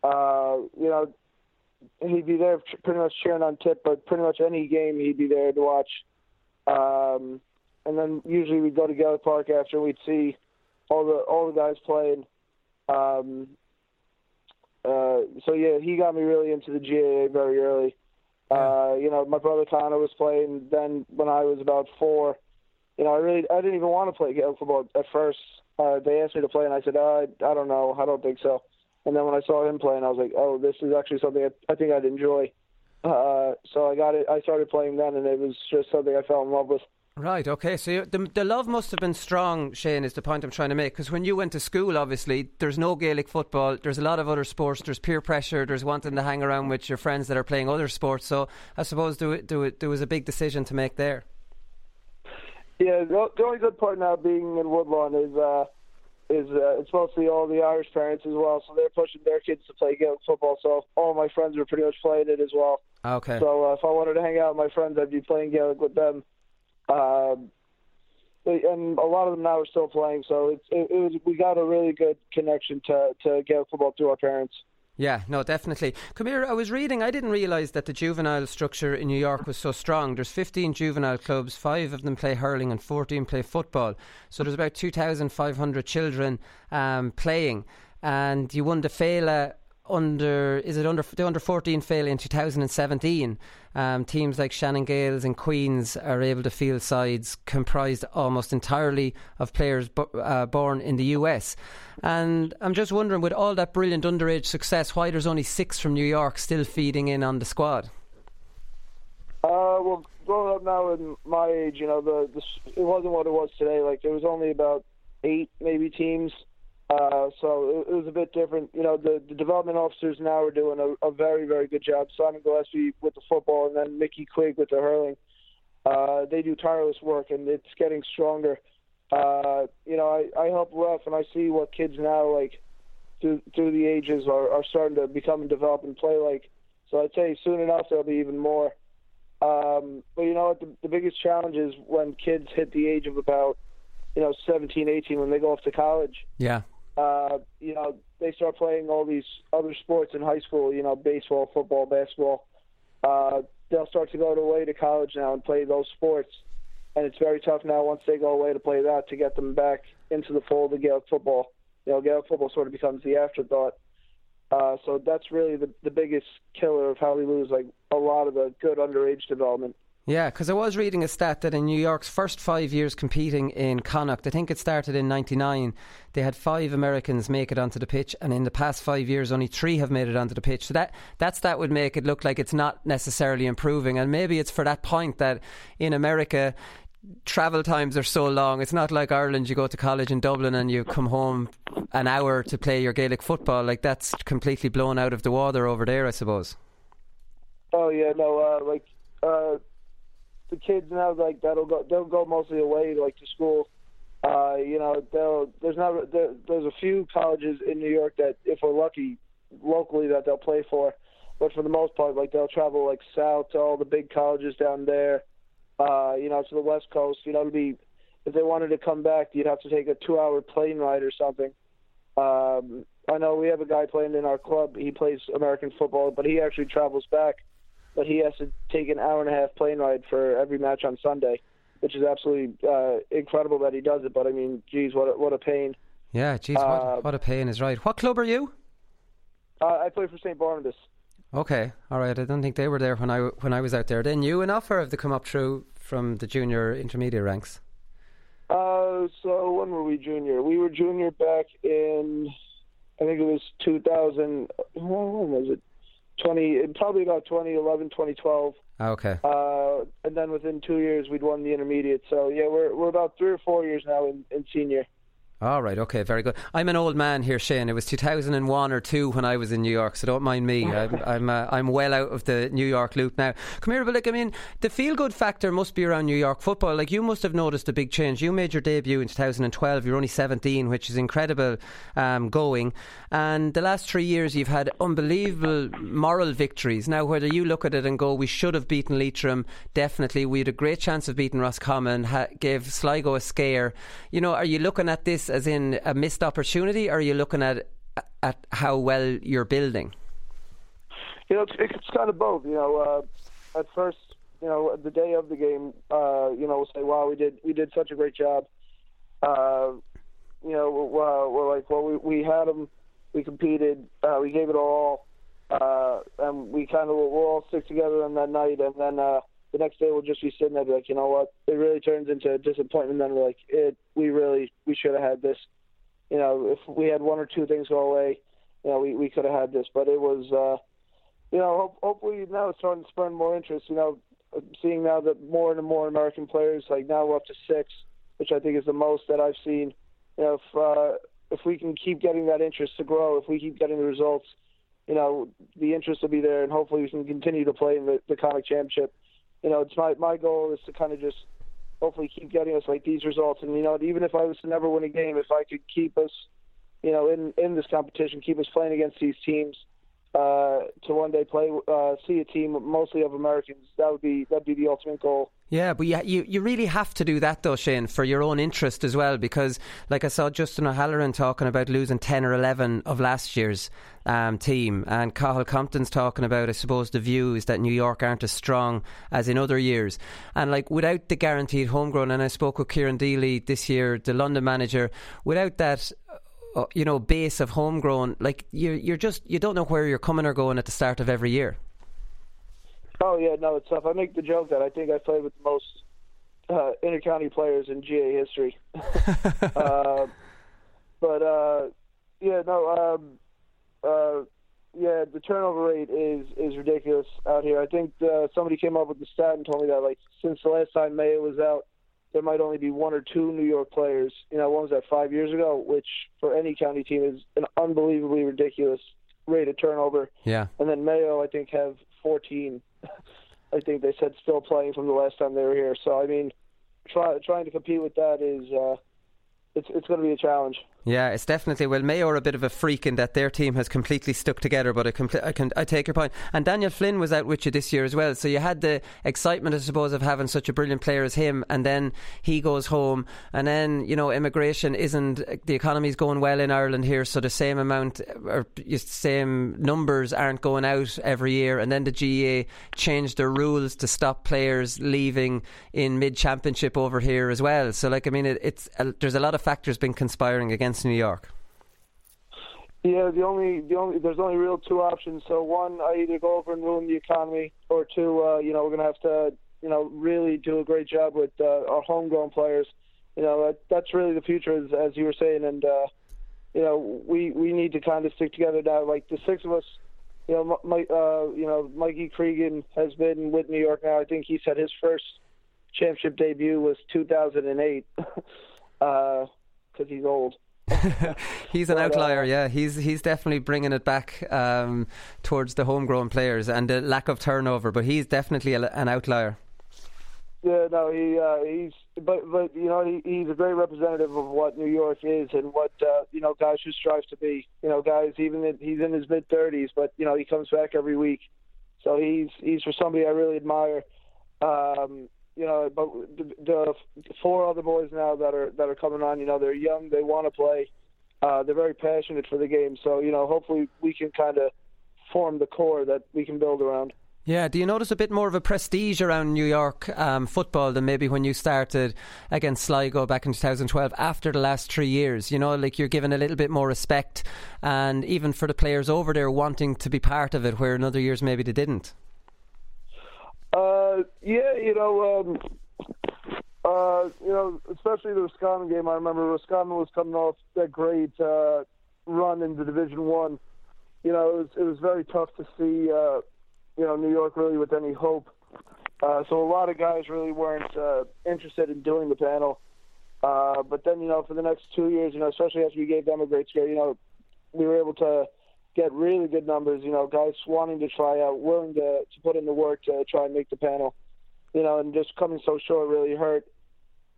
Uh, you know, he'd be there pretty much cheering on Tip, but pretty much any game he'd be there to watch. Um, and then usually we'd go to Gaelic Park after, we'd see all the all the guys playing. Um, uh, so yeah, he got me really into the GAA very early. Uh, you know, my brother Connor was playing then when I was about four. You know, I really I didn't even want to play Gaelic football at first. Uh, they asked me to play, and I said, uh, I I don't know, I don't think so. And then when I saw him playing, I was like, oh, this is actually something I, I think I'd enjoy. Uh, so I got it. I started playing then, and it was just something I fell in love with. Right. Okay. So the the love must have been strong, Shane. Is the point I'm trying to make? Because when you went to school, obviously there's no Gaelic football. There's a lot of other sports. There's peer pressure. There's wanting to hang around with your friends that are playing other sports. So I suppose there, there, there was a big decision to make there. Yeah. The, the only good part now being in Woodlawn is uh, is uh, it's mostly all the Irish parents as well. So they're pushing their kids to play Gaelic football. So all my friends are pretty much playing it as well. Okay. So uh, if I wanted to hang out with my friends, I'd be playing Gaelic with them. Um, and a lot of them now are still playing, so it's, it, it was we got a really good connection to to Gaelic football through our parents. Yeah, no, definitely. Come here, I was reading, I didn't realise that the juvenile structure in New York was so strong. There's 15 juvenile clubs, five of them play hurling and 14 play football. So there's about 2,500 children um, playing. And you won the Féile under is it under the under 14 Féile in 2017 um, teams like Shannon Gaels and Queens are able to field sides comprised almost entirely of players uh, born in the US and I'm just wondering with all that brilliant underage success why there's only six from New York still feeding in on the squad? Uh, well growing up now in my age you know the, the it wasn't what it was today. Like there was only about eight maybe teams uh, so it, it, was a bit different. You know, the, the development officers now are doing a, a, very, very good job. Simon Gillespie with the football, and then Mickey Quigg with the hurling. Uh, they do tireless work, and it's getting stronger. Uh, you know, I, I help ref, and I see what kids now like through through the ages are, are starting to become and develop and play like. So I'd say soon enough there'll be even more. Um, but you know what? The, the biggest challenge is when kids hit the age of about, you know, 17, 18, when they go off to college. Yeah uh, you know, they start playing all these other sports in high school, you know, baseball, football, basketball. Uh, they'll start to go away to college now and play those sports. And it's very tough now once they go away to play that to get them back into the fold of Gaelic football. You know, Gaelic football sort of becomes the afterthought. Uh, so that's really the the biggest killer of how we lose like a lot of the good underage development. Yeah, because I was reading a stat that in New York's first five years competing in Connacht, I think it started in '99, they had five Americans make it onto the pitch, and in the past five years, only three have made it onto the pitch. So that that would make it look like it's not necessarily improving, and maybe it's for that point that in America. Travel times are so long. It's not like Ireland. You go to college in Dublin and you come home an hour to play your Gaelic football. Like that's completely blown out of the water over there, I suppose. Oh yeah, no. Uh, like uh, the kids now like that'll go they'll go mostly away like to school. Uh, you know, they'll there's not there, there's a few colleges in New York that if we're lucky locally that they'll play for, but for the most part like they'll travel like south to all the big colleges down there. Uh, you know, to the west coast. You know, it'd be if they wanted to come back, you'd have to take a two-hour plane ride or something. Um, I know we have a guy playing in our club. He plays American football, but he actually travels back but he has to take an hour and a half plane ride for every match on Sunday, which is absolutely uh, incredible that he does it. But I mean, geez, what a, what a pain. Yeah, geez, what, uh, what a pain is right. What club are you? Uh, I play for St Barnabas. Okay, all right. I don't think they were there when I when I was out there. Then you enough, or have they come up through from the junior intermediate ranks? Uh, so when were we junior? We were junior back in, I think it was 2000. When was it? 20, probably about 2011, 2012. Okay. Uh, and then within two years, we'd won the intermediate. So yeah, we're we're about three or four years now in, in senior. All right, okay, very good. I'm an old man here, Shane. It was 2001 or two when I was in New York, so don't mind me. I'm I'm, uh, I'm well out of the New York loop now. Come here, but like I mean, the feel good factor must be around New York football. Like you must have noticed a big change. You made your debut in 2012. You're only 17, which is incredible um, going. And the last three years, you've had unbelievable moral victories. Now, whether you look at it and go, we should have beaten Leitrim, definitely. We had a great chance of beating Roscommon. Ha- gave Sligo a scare. You know, are you looking at this? As in a missed opportunity, or are you looking at at how well you're building? You know, it's, it's kind of both. You know, uh, at first, you know, the day of the game, uh, you know, we'll say, "Wow, we did we did such a great job." Uh, you know, we're, we're like, "Well, we we had them, we competed, uh, we gave it all, uh, and we kind of we'll all stick together on that night." And then uh, the next day we'll just be sitting there be like, you know what? It really turns into a disappointment. Then we're like, it. We really we should have had this. You know, if we had one or two things go away, you know, we we could have had this. But it was, uh, you know, hope, hopefully now it's starting to spur more interest. You know, seeing now that more and more American players, like now we're up to six, which I think is the most that I've seen. You know, if uh, if we can keep getting that interest to grow, if we keep getting the results, you know, the interest will be there, and hopefully we can continue to play in the, the Connacht championship. You know, it's my my goal is to kind of just hopefully keep getting us like these results, and you know, even if I was to never win a game, if I could keep us, you know, in in this competition, keep us playing against these teams uh, to one day play, uh, see a team mostly of Americans. That would be that'd be the ultimate goal. Yeah, but you, you you really have to do that though, Shane, for your own interest as well. Because, like I saw Justin O'Halloran talking about losing ten or eleven of last year's um, team, and Cathal Compton's talking about, I suppose, the view is that New York aren't as strong as in other years, and like without the guaranteed homegrown. And I spoke with Kieran Deely this year, the London manager. Without that, uh, you know, base of homegrown, like you're you're just you don't know where you're coming or going at the start of every year. Oh yeah, no, it's tough. I make the joke that I think I played with the most uh, intercounty players in GAA history. uh, but uh, yeah, no, um, uh, yeah, the turnover rate is is ridiculous out here. I think uh, somebody came up with the stat and told me that like since the last time Mayo was out, there might only be one or two New York players. You know, one was that five years ago, which for any county team is an unbelievably ridiculous rate of turnover. Yeah. And then Mayo, I think, have 14. I think they said still playing from the last time they were here. So I mean, try, trying to compete with that is uh, it's it's going to be a challenge. Yeah, it's definitely. Well, Mayo are a bit of a freak in that their team has completely stuck together. But I, compl- I can I take your point. And Daniel Flynn was out with you this year as well. So you had the excitement, I suppose, of having such a brilliant player as him, and then he goes home, and then you know immigration isn't the economy's going well in Ireland here, so the same amount or same numbers aren't going out every year, and then the GAA changed their rules to stop players leaving in mid championship over here as well. So like I mean, it, it's uh, there's a lot of factors been conspiring against against New York? Yeah, the only the only there's only real two options. So one, I either go over and ruin the economy, or two, uh, you know, we're gonna have to, you know, really do a great job with uh, our homegrown players. You know, that, that's really the future, as, as you were saying, and uh, you know, we we need to kind of stick together now. Like the six of us, you know, uh, you know, Mikey Cregan has been with New York now. I think he said his first championship debut was 2008, because uh, he's old. he's an outlier, uh, yeah. He's he's definitely bringing it back um, towards the homegrown players and the lack of turnover. But he's definitely a, an outlier. Yeah, no, he uh, he's but but you know he, he's a great representative of what New York is and what uh, you know guys should strive to be. You know, guys even in, he's in his mid thirties, but you know he comes back every week. So he's he's for somebody I really admire. Um, you know, but the, the four other boys now that are that are coming on, you know, they're young, they want to play, uh, they're very passionate for the game. So you know, hopefully we can kind of form the core that we can build around. Yeah, do you notice a bit more of a prestige around New York um, football than maybe when you started against Sligo back in 2012 after the last three years? You know, like you're given a little bit more respect, and even for the players over there wanting to be part of it, where in other years maybe they didn't. Uh, yeah, you know, um, uh, you know, especially the Roscommon game. I remember Roscommon was coming off that great uh, run into Division One. You know, it was it was very tough to see, uh, you know, New York really with any hope. Uh, so a lot of guys really weren't uh, interested in doing the panel. Uh, but then, you know, for the next two years, you know, especially after we gave them a great scare, you know, we were able to get really good numbers. You know, guys wanting to try out, willing to to put in the work to try and make the panel. You know, and just coming so short really hurt.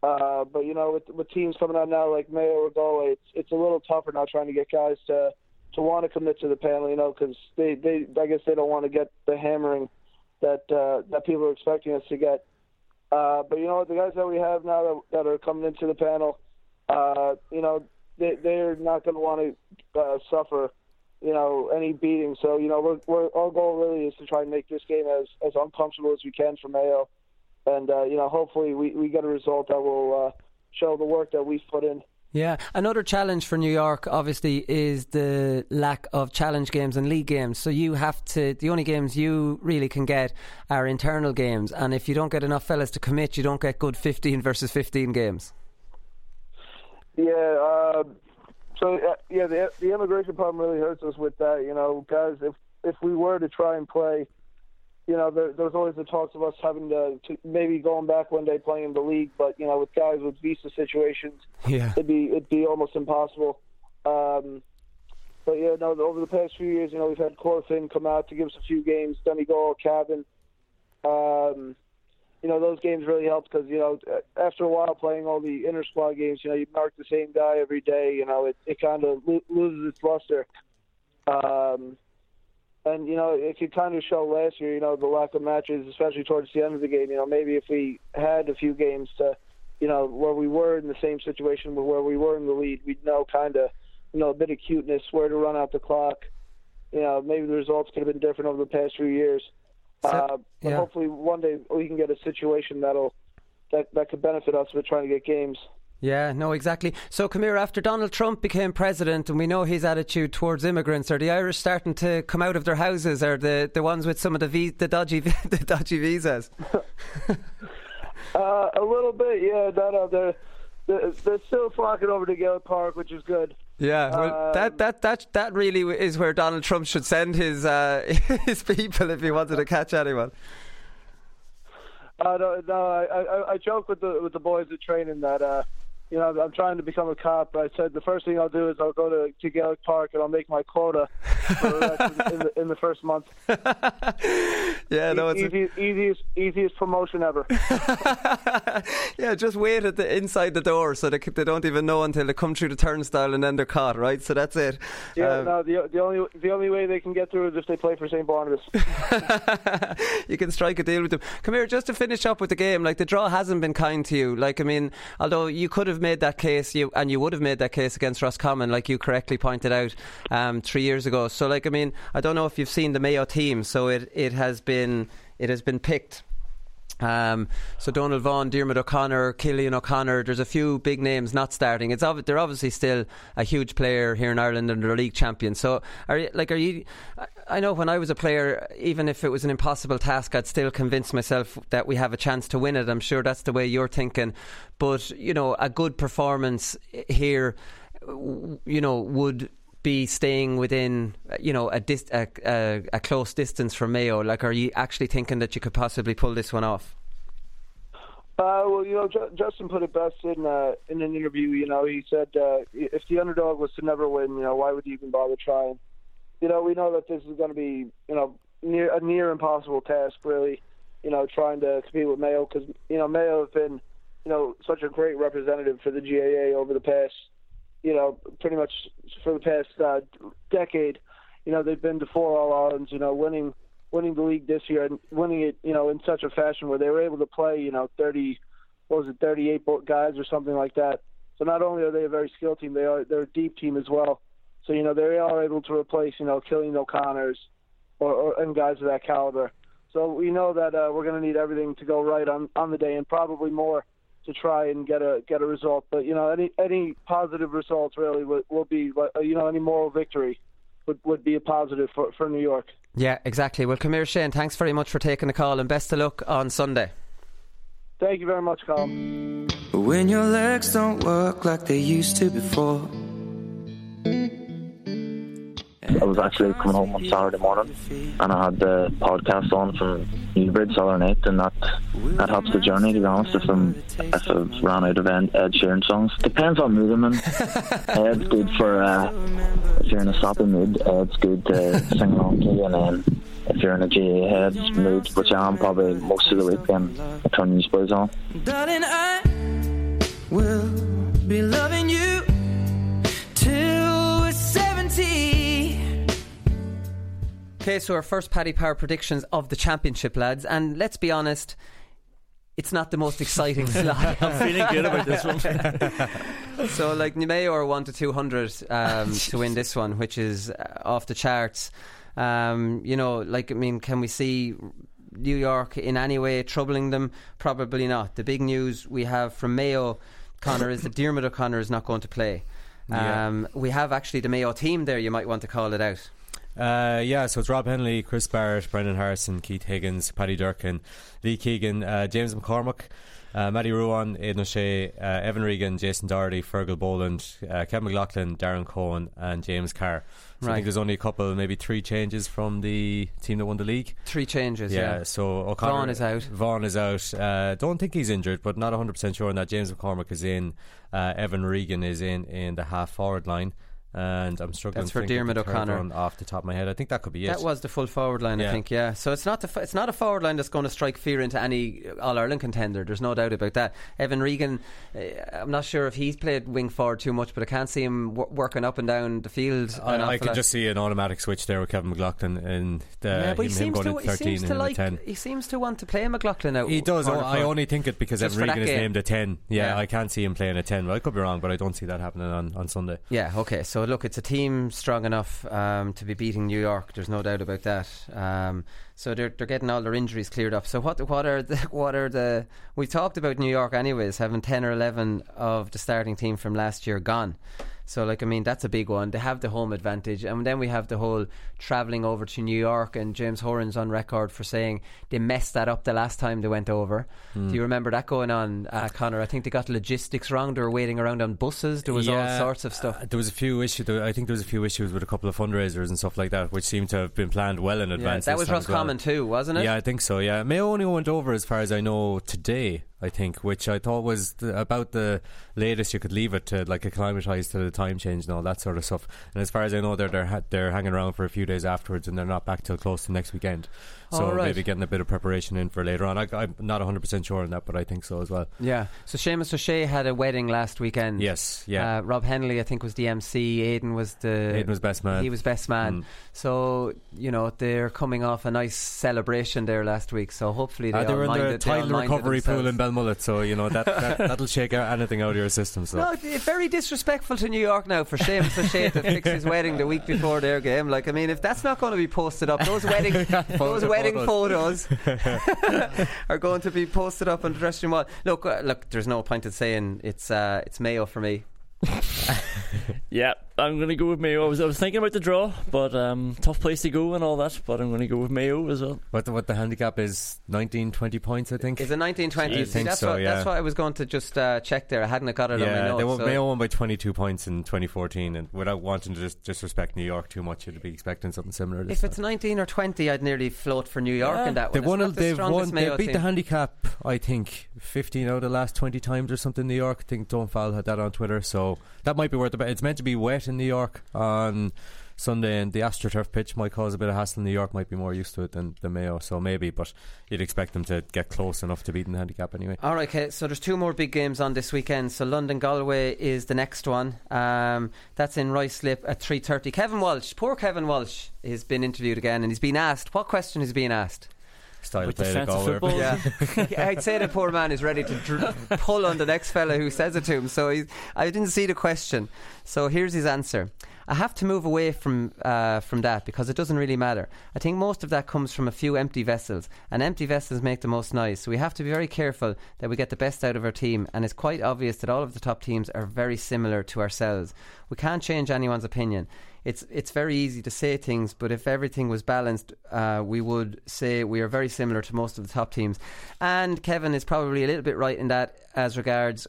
Uh, but you know, with with teams coming out now like Mayo or Galway, it's it's a little tougher now trying to get guys to to want to commit to the panel. You know, because they they I guess they don't want to get the hammering that uh, that people are expecting us to get. Uh, but you know the guys that we have now that, that are coming into the panel, uh, you know, they they're not going to want to uh, suffer you know, any beating. So, you know, we're, we're, our goal really is to try and make this game as, as uncomfortable as we can for Mayo. And, uh, you know, hopefully we, we get a result that will uh, show the work that we've put in. Yeah, another challenge for New York, obviously, is the lack of challenge games and league games. So you have to, the only games you really can get are internal games. And if you don't get enough fellas to commit, you don't get good 15 versus 15 games. Yeah, uh, so uh, yeah, the the immigration problem really hurts us with that. You know, guys, if if we were to try and play, you know, there, there was always the talks of us having to, to maybe going back one day playing in the league, but you know, with guys with visa situations, Yeah. it'd be it'd be almost impossible. Um, but yeah, no, over the past few years, you know, we've had Corofin come out to give us a few games, Donegal, Cavan. Um, you know, those games really helped because you know, after a while playing all the inter squad games, you know, you mark the same guy every day. You know, it it kind of lo- loses its luster. Um, and you know, it could kind of show last year, you know, the lack of matches, especially towards the end of the game. You know, maybe if we had a few games to, you know, where we were in the same situation where we were in the lead, we'd know kind of, you know, a bit of cuteness, where to run out the clock. You know, maybe the results could have been different over the past few years. Uh, but yeah. hopefully one day we can get a situation that'll that that could benefit us with trying to get games. Yeah, no, exactly. So, come here. After Donald Trump became president, and we know his attitude towards immigrants, are the Irish starting to come out of their houses? Are the, the ones with some of the vi- the dodgy the dodgy visas? Uh, a little bit, yeah. No, no, they're, they're they're still flocking over to Gaelic Park, which is good. Yeah, well, Um, that, that that that really is where Donald Trump should send his uh, his people if he wanted to catch anyone. Uh, no, no I, I I joke with the with the boys at training that uh, you know I'm trying to become a cop. I said the first thing I'll do is I'll go to, to Gaelic Park and I'll make my quota for in, in, the, in the first month. Yeah, no, it's a- easiest, easiest easiest promotion ever. yeah, just wait at the inside the door so they they don't even know until they come through the turnstile and then they're caught, right? So that's it. Yeah, Um, no, the the only the only way they can get through is if they play for St Barnabas. you can strike a deal with them. Come here, just to finish up with the game. Like the draw hasn't been kind to you. Like I mean, although you could have made that case, you and you would have made that case against Roscommon, like you correctly pointed out um, three years ago. So like I mean, I don't know if you've seen the Mayo team. So it it has been it has been picked. Um, so Donal Vaughan, Diarmuid O'Connor, Cillian O'Connor. There's a few big names not starting. It's ob- they're obviously still a huge player here in Ireland and they're league champions. So are you, like are you? I- I know when I was a player, even if it was an impossible task, I'd still convince myself that we have a chance to win it. I'm sure that's the way you're thinking. But you know, a good performance here, you know, would be staying within you know a, dis- a, a a close distance from Mayo? Like, are you actually thinking that you could possibly pull this one off? Uh, well, you know, Ju- Justin put it best in uh, in an interview. You know, he said uh, if the underdog was to never win, you know, why would you even bother trying? You know, we know that this is going to be, you know, near a near impossible task, really. You know, trying to compete with Mayo because you know Mayo have been, you know, such a great representative for the GAA over the past, you know, pretty much for the past uh, decade. You know, they've been to four All Irelands. You know, winning winning the league this year and winning it, you know, in such a fashion where they were able to play, you know, 30, what was it, 38 guys or something like that. So not only are they a very skilled team, they are they're a deep team as well. So you know they are able to replace, you know, Cillian O'Connors or, or and guys of that caliber. So we know that uh, we're going to need everything to go right on on the day, and probably more to try and get a get a result. But you know, any any positive results really will, will be, you know, any moral victory would would be a positive for for New York. Yeah, exactly. Well, come here, Shane. Thanks very much for taking the call, and best of luck on Sunday. Thank you very much, Colin. When your legs don't work like they used to before. I was actually coming home on Saturday morning and I had the podcast on from Newbridge Southern night, and that that helps the journey to be honest if I'm if I've ran out of Ed, Sheeran songs. Depends on mood I'm in. Ed's good for uh, if you're in a sappy mood, Ed's good to sing along to and then if you're in a GAA heads mood, which I am probably most of the week then I turn these boys on. Darling, I will be loving you Okay, so our first Paddy Power predictions of the championship, lads, and let's be honest. It's not the most exciting slot. I'm feeling good about this one. so, like Mayo are one to two hundred um, to win this one, which is uh, off the charts. Um, you know, like I mean, can we see New York in any way troubling them? Probably not. The big news we have from Mayo, Conor, is that Diarmuid O'Connor is not going to play. Yeah. Um, we have actually the Mayo team there. You might want to call it out. Uh, yeah, so it's Rob Hennelly, Chris Barrett, Brendan Harrison, Keith Higgins, Paddy Durcan, Lee Keegan, uh, James McCormack. Uh, Matty Ruane, Aidan O'Shea, uh, Evan Regan, Jason Doherty, Fergal Boland, uh, Kevin McLoughlin, Darren Coen, and James Carr. So I think there's only a couple, maybe three changes from the team that won the league. Three changes. Yeah. so O'Connor Vaughan is out. Vaughan is out. Uh, don't think he's injured, but not 100 percent sure on that. James McCormack is in. Uh, Evan Regan is in in the half forward line, and I'm struggling. That's for think of Diarmuid the third O'Connor. off the top of my head. I think that could be it. That was the full forward line, I think. Yeah. So it's not the f- it's not a forward line that's going to strike fear into any All Ireland contender. There's no doubt about that. Evan Regan, uh, I'm not sure if he's played wing forward too much, but I can't see him w- working up and down the field. I, I can just see an automatic switch there with Kevin McLoughlin and the, yeah, but him, he seems going to he 13 seems and to like 10. he seems to want to play McLoughlin out. He does. Oh, I only think it because Evan Regan is game. named a 10. Yeah, Yeah. I can't see him playing a 10. Well, I could be wrong, but I don't see that happening on, on Sunday. Yeah, okay. So look, it's a team strong enough um, to be beating New York. There's no doubt about that. Um, so they're they're getting all their injuries cleared up. So what what are the what are the we talked about New York anyways having ten or eleven of the starting team from last year gone. So like I mean that's a big one. They have the home advantage, and then we have the whole travelling over to New York. And James Horan's on record for saying they messed that up the last time they went over. Hmm. Do you remember that going on, uh, Conor? I think they got logistics wrong. They were waiting around on buses. There was all sorts of stuff. uh, there was a few issues. I think there was a few issues with a couple of fundraisers and stuff like that, which seemed to have been planned well in Yeah, advance. that was as well. Too, wasn't it? Yeah, I think so. Yeah, Mayo only went over as far as I know today. I think, which I thought was the, about the latest you could leave it to, like acclimatise to the time change and all that sort of stuff. And as far as I know, they're they're, ha- they're hanging around for a few days afterwards, and they're not back till close to next weekend. So right. maybe getting a bit of preparation in for later on. I, I'm not 100 percent sure on that, but I think so as well. Yeah. So Seamus O'Shea had a wedding last weekend. Yes, yeah. Uh, Rob Hennelly, I think, was the MC. Aidan was the. Aidan was best man. He was best man. Mm. So you know they're coming off a nice celebration there last week. So hopefully they, Uh, they were in the minded, tidal minded recovery pool in Belmullet, so you know that, that that'll shake out anything out of your system. So No, very disrespectful to New York now for Seamus O'Shea to fix his wedding the week before their game. Like, I mean, if that's not going to be posted up, those wedding, those Photo- wedding photos. are going to be posted up on the dressing room wall. Look, uh, look, there's no point in saying it's uh, it's Mayo for me. Yeah, I'm going to go with Mayo. I was, I was thinking about the draw, but um, tough place to go and all that. But I'm going to go with Mayo as well. what the, what the handicap is 19, 20 points, I think. Is it 1920? I See, think that's so, what yeah. that's what I was going to just uh, check there. I hadn't got it on my yeah, notes. they won, so- Mayo won by 22 points in 2014, and without wanting to dis- disrespect New York too much, you'd be expecting something similar. This if it's 19 or 20, I'd nearly float for New York Yeah. in that They one. won. It's a- the They've strongest won. They beat team. the handicap. I think 15 out of the last 20 times or something. New York. I think Don't Foul had that on Twitter, so that might be worth the bet. It's meant to be wet in New York on Sunday, and the AstroTurf pitch might cause a bit of hassle. New York might be more used to it than the Mayo, so maybe. But you'd expect them to get close enough to beating the handicap anyway. All right, okay. So there's two more big games on this weekend. So London Galway is the next one. Um, that's in Ruislip at 3:30. Kevin Walsh, poor Kevin Walsh, has been interviewed again, and he's been asked. What question is being asked? Style With play to defensive Galway. Yeah, I'd say the poor man is ready to dr- pull on the next fella who says it to him. So he's, I didn't see the question. So here's his answer. I have to move away from uh, from that because it doesn't really matter. I think most of that comes from a few empty vessels, and empty vessels make the most noise. So we have to be very careful that we get the best out of our team. And it's quite obvious that all of the top teams are very similar to ourselves. We can't change anyone's opinion. It's it's very easy to say things, but if everything was balanced, uh, we would say we are very similar to most of the top teams. And Kevin is probably a little bit right in that, as regards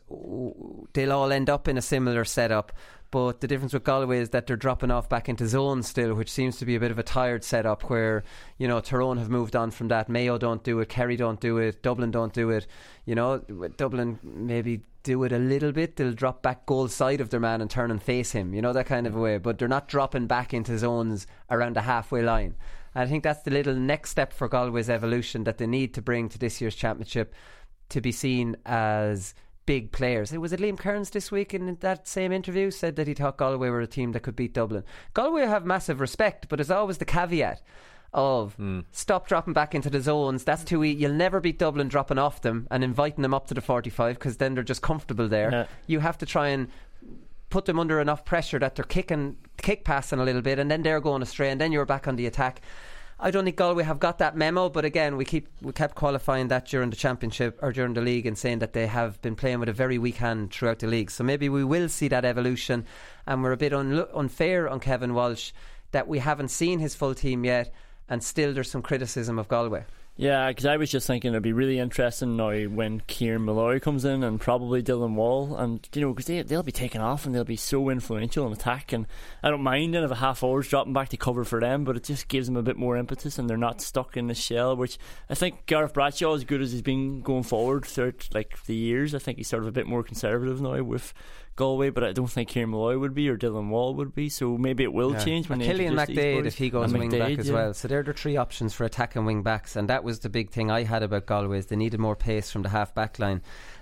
they'll all end up in a similar setup. But the difference with Galway is that they're dropping off back into zones still, which seems to be a bit of a tired setup. Where you know Tyrone have moved on from that. Mayo don't do it. Kerry don't do it. Dublin don't do it. You know, Dublin maybe do it a little bit. They'll drop back goal side of their man and turn and face him. You know that kind of a way. But they're not dropping back into zones around the halfway line. And I think that's the little next step for Galway's evolution that they need to bring to this year's championship to be seen as big players. It was it Liam Kearns this week in that same interview said that he thought Galway were a team that could beat Dublin. Galway have massive respect, but there's always the caveat of hmm. stop dropping back into the zones. That's too easy. You'll never beat Dublin dropping off them and inviting them up to the 45 because then they're just comfortable there. You have to try and put them under enough pressure that they're kicking, kick passing a little bit, and then they're going astray, and then you're back on the attack. I don't think Galway have got that memo, but again, we keep we kept qualifying that during the championship or during the league and saying that they have been playing with a very weak hand throughout the league. So maybe we will see that evolution, and we're a bit unlo unfair on Kevin Walsh that we haven't seen his full team yet, and still there's some criticism of Galway. Yeah, because I was just thinking it'd be really interesting now when Kieran Molloy comes in and probably Dylan Wall, and you know, because they, they'll be taking off and they'll be so influential in attack. And I don't mind if a half hour's dropping back to cover for them, but it just gives them a bit more impetus and they're not stuck in the shell. Which I think Gareth Bradshaw, as good as he's been going forward throughout like the years, I think he's sort of a bit more conservative now with Galway, but I don't think Kieran Molloy would be or Dylan Wall would be. So maybe it will Yeah. change when Cillian McDaid if he goes And wing back as yeah. well. So they're the three options for attacking wing backs, and that was the big thing I had about Galway. Is they needed more pace from the half back line,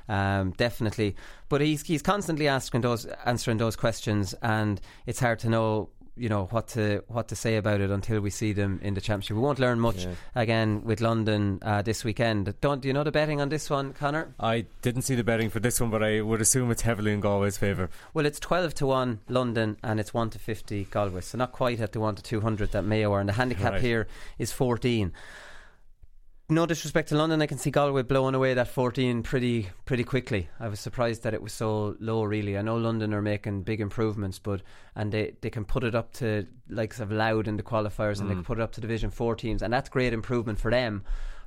um, definitely. But he's he's constantly asking those answering those questions, and it's hard to know. You know what to what to say about it until we see them in the championship. We won't learn much Yeah. again with London uh, this weekend. Don't do you know the betting on this one, Conor? I didn't see the betting for this one, but I would assume it's heavily in Galway's favour. Well, it's 12 to 1 London and it's 1 to 50 Galway. So not quite at the 1 to 200 that Mayo are. And the handicap Right. here is 14. No disrespect to London, I can see Galway blowing away that 14 pretty pretty quickly. I was surprised that it was so low, really. I know London are making big improvements, but and they, they can put it up to likes of Louth in the qualifiers, and they Mm. can put it up to Division Four teams, and that's great improvement for them.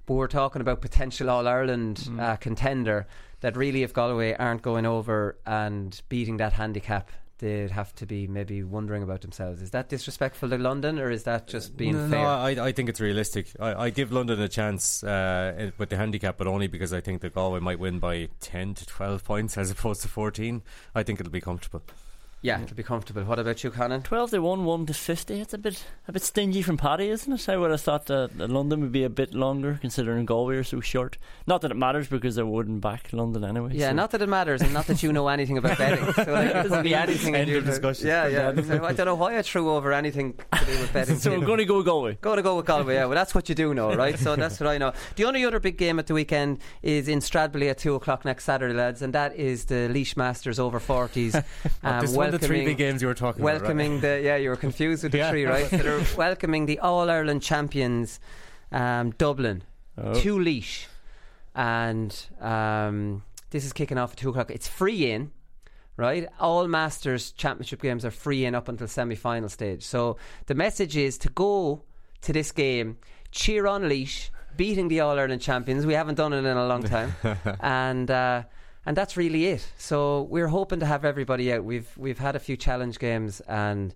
But we're talking about potential All Ireland uh, contender that really, if Galway aren't going over and beating that handicap, they'd have to be maybe wondering about themselves. Is that disrespectful to London, or is that just being no, fair? No, I, I think it's realistic. I, I give London a chance uh, with the handicap, but only because I think that Galway might win by 10 to 12 points as opposed to 14. I think it'll be comfortable. Yeah, it'll be comfortable. What about you, Conan? Twelve to one, one to fifty. It's a bit a bit stingy from Paddy, isn't it? I would have thought that London would be a bit longer, considering Galway are so short. Not that it matters because I wouldn't back London anyway. Yeah, so. not that it matters, and not that you know anything about betting. So like, it could be anything. in End your- of discussion. Yeah, yeah. I don't know why I threw over anything to do with betting. So we're going to go Galway. Go to go with Galway, yeah. Well, that's what you do know, right? So that's what I know. The only other big game at the weekend is in Stradbally at 2 o'clock next Saturday, lads, and that is the Laois Masters over 40s. This is one of the three big games you were talking about, right? Welcoming the, yeah, you were confused with the Yeah. three, right? So they're welcoming the All Ireland champions, um, Dublin, Oh. to Laois. And um, this is kicking off at 2 o'clock. It's free in right? All Masters Championship games are free in up until semi final stage. So the message is to go to this game, cheer on Laois, beating the All Ireland champions. We haven't done it in a long time. and uh, and that's really it. So we're hoping to have everybody out. We've we've had a few challenge games and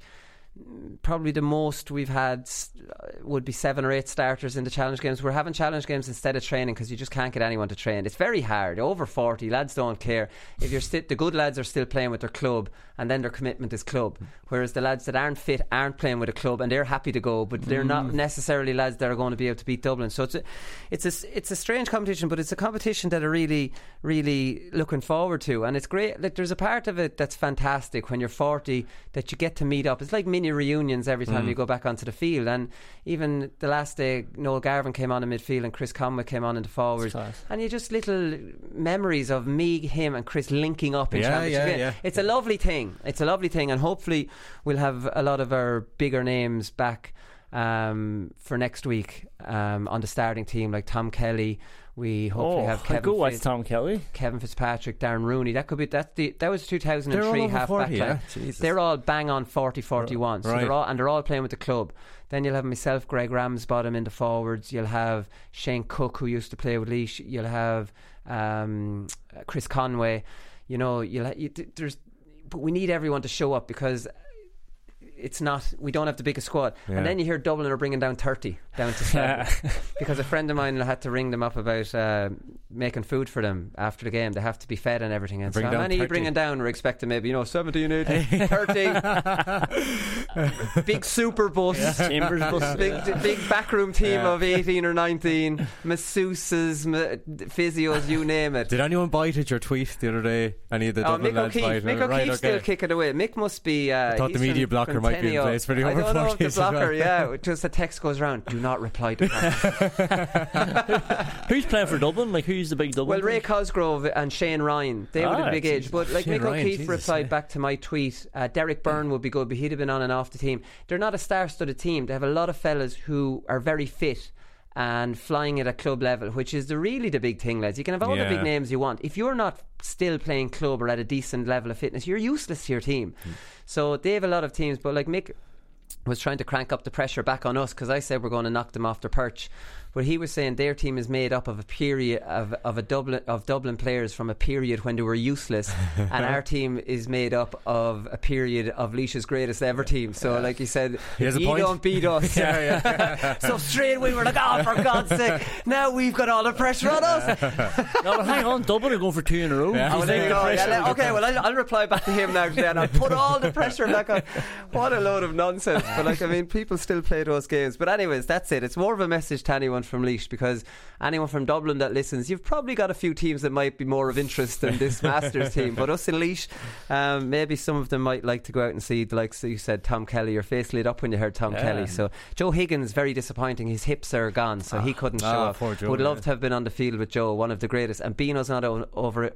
probably the most we've had uh, would be seven or eight starters in the challenge games. We're having challenge games instead of training because you just can't get anyone to train. It's very hard. Over 40, lads don't care. If you're sti- the good lads are still playing with their club and then their commitment is club. Whereas the lads that aren't fit aren't playing with a club and they're happy to go, but they're not necessarily lads that are going to be able to beat Dublin. So it's a, it's a, it's a strange competition, but it's a competition that are really, really looking forward to. And it's great. Like, there's a part of it that's fantastic when you're 40 that you get to meet up. It's like mini reunions every time Mm. you go back onto the field. And even the last day, Noel Garvan came on in midfield and Chris Conway came on in the forwards. And you just little memories of me, him, and Chris linking up in Yeah, championship. yeah, yeah. It's a lovely thing. It's a lovely thing, and hopefully we'll have a lot of our bigger names back um, for next week um, on the starting team, like Tom Kelly. We hopefully Oh, have Kevin. go watch Fitz- Tom Kelly. Kevin Fitzpatrick, Darren Rooney. That could be that's the that was two thousand and They're all half 40, back yeah? Jesus. They're all bang on 40 41. So Right. they're all and they're all playing with the club. Then you'll have myself, Greg Ramsbottom in the forwards. You'll have Shane Cook who used to play with Laois. You'll have um, Chris Conway. You know, you'll ha- you, there's but we need everyone to show up because it's not we don't have the biggest squad Yeah. and then you hear Dublin are bringing down 30 down to seven because a friend of mine had to ring them up about uh, making food for them after the game they have to be fed and everything and so how many are you 30? bringing down we're expecting maybe you know 17 18 30 big super bus Chambers bus. big, big backroom team Yeah. of 18 or 19 masseuses ma- physios you name it Did anyone bite at your tweet the other day? Any of the Oh, Dublin Mick lads O'Keefe. Mick Right, O'Keefe's still okay. kicking away. Mick must be. Uh, I thought the media blocker from might be in Tenio. place for the I over don't know if 40s the as well. yeah. Just the text goes around. Do not reply to that. Who's playing for Dublin? Like, who's the big Dublin? well, Ray? Cosgrove and Shane Ryan, they would have Ah, big Jesus. age. But like Shane Mick Ryan, O'Keefe Jesus, replied yeah. back to my tweet. Uh, Derek Byrne would be good, but he'd have been on and off the team. They're not a star-studded team. They have a lot of fellas who are very fit. And flying at a club level, which is the really the big thing, lads. You can have all the big names you want. If you're not still playing club or at a decent level of fitness, you're useless to your team. Hmm. So they have a lot of teams, but like Mick was trying to crank up the pressure back on us because I said we're going to knock them off their perch. But he was saying their team is made up of a period of, of a Dublin of Dublin players from a period when they were useless, and our team is made up of a period of Laois's greatest ever team. So, like you said, He a you point. don't beat us. Yeah, yeah. so straight away we're like, oh, for God's sake! Now we've got all the pressure on us. no, but hang on, Dublin are going for two in a row. Oh, He's there you go. Yeah, okay, well, I'll, I'll reply back to him now today and I'll put all the pressure back on. What a load of nonsense. But, like, I mean, people still play those games. But, anyways, that's it. It's more of a message to anyone from Laois because anyone from Dublin that listens, you've probably got a few teams that might be more of interest than this Masters team. But us in Laois, um, maybe some of them might like to go out and see, like so you said, Tom Kelly. Your face lit up when you heard Tom Yeah. Kelly. So, Joe Higgins, very disappointing. His hips are gone, so he couldn't show ah, up. Joe, Would love yeah. to have been on the field with Joe, one of the greatest. And Bino's not o- over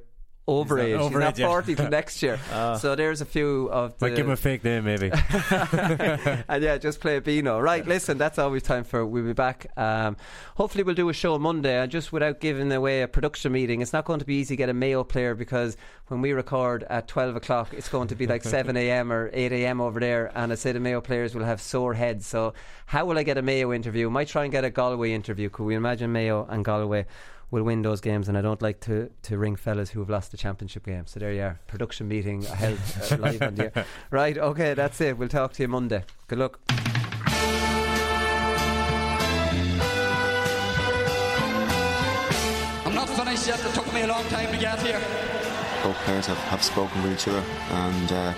over He's age. not He's over not 40 till next year. Ah. so there's a few of the. Might give him a fake name, maybe. and yeah, just play a Beano. Right, listen, that's all we've time for. We'll be back. Um, hopefully, we'll do a show on Monday. And just without giving away a production meeting, it's not going to be easy to get a Mayo player because when we record at 12 o'clock, it's going to be like 7 a.m. or 8 a.m. over there. And I say the Mayo players will have sore heads. So, how will I get a Mayo interview? Might try and get a Galway interview. Could we imagine Mayo and Galway? Will win those games, and I don't like to, to ring fellas who have lost the championship game. So there you are, production meeting held uh, live on the air. Right, okay, that's it. We'll talk to you Monday. Good luck. I'm not finished yet. It took me a long time to get here. both players have, have spoken with each other and uh,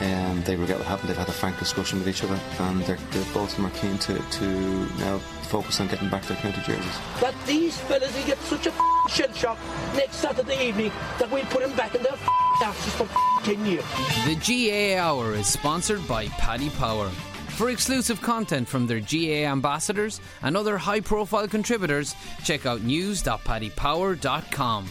um, they regret what happened. They've had a frank discussion with each other and they're, they're, both of them are keen to, to now focus on getting back their county jerseys. That these fellas will get such a shell shock next Saturday evening that we'll put them back in their asses for 10 years. The GAA Hour is sponsored by Paddy Power. For exclusive content from their GAA ambassadors and other high profile contributors, check out news.paddypower.com.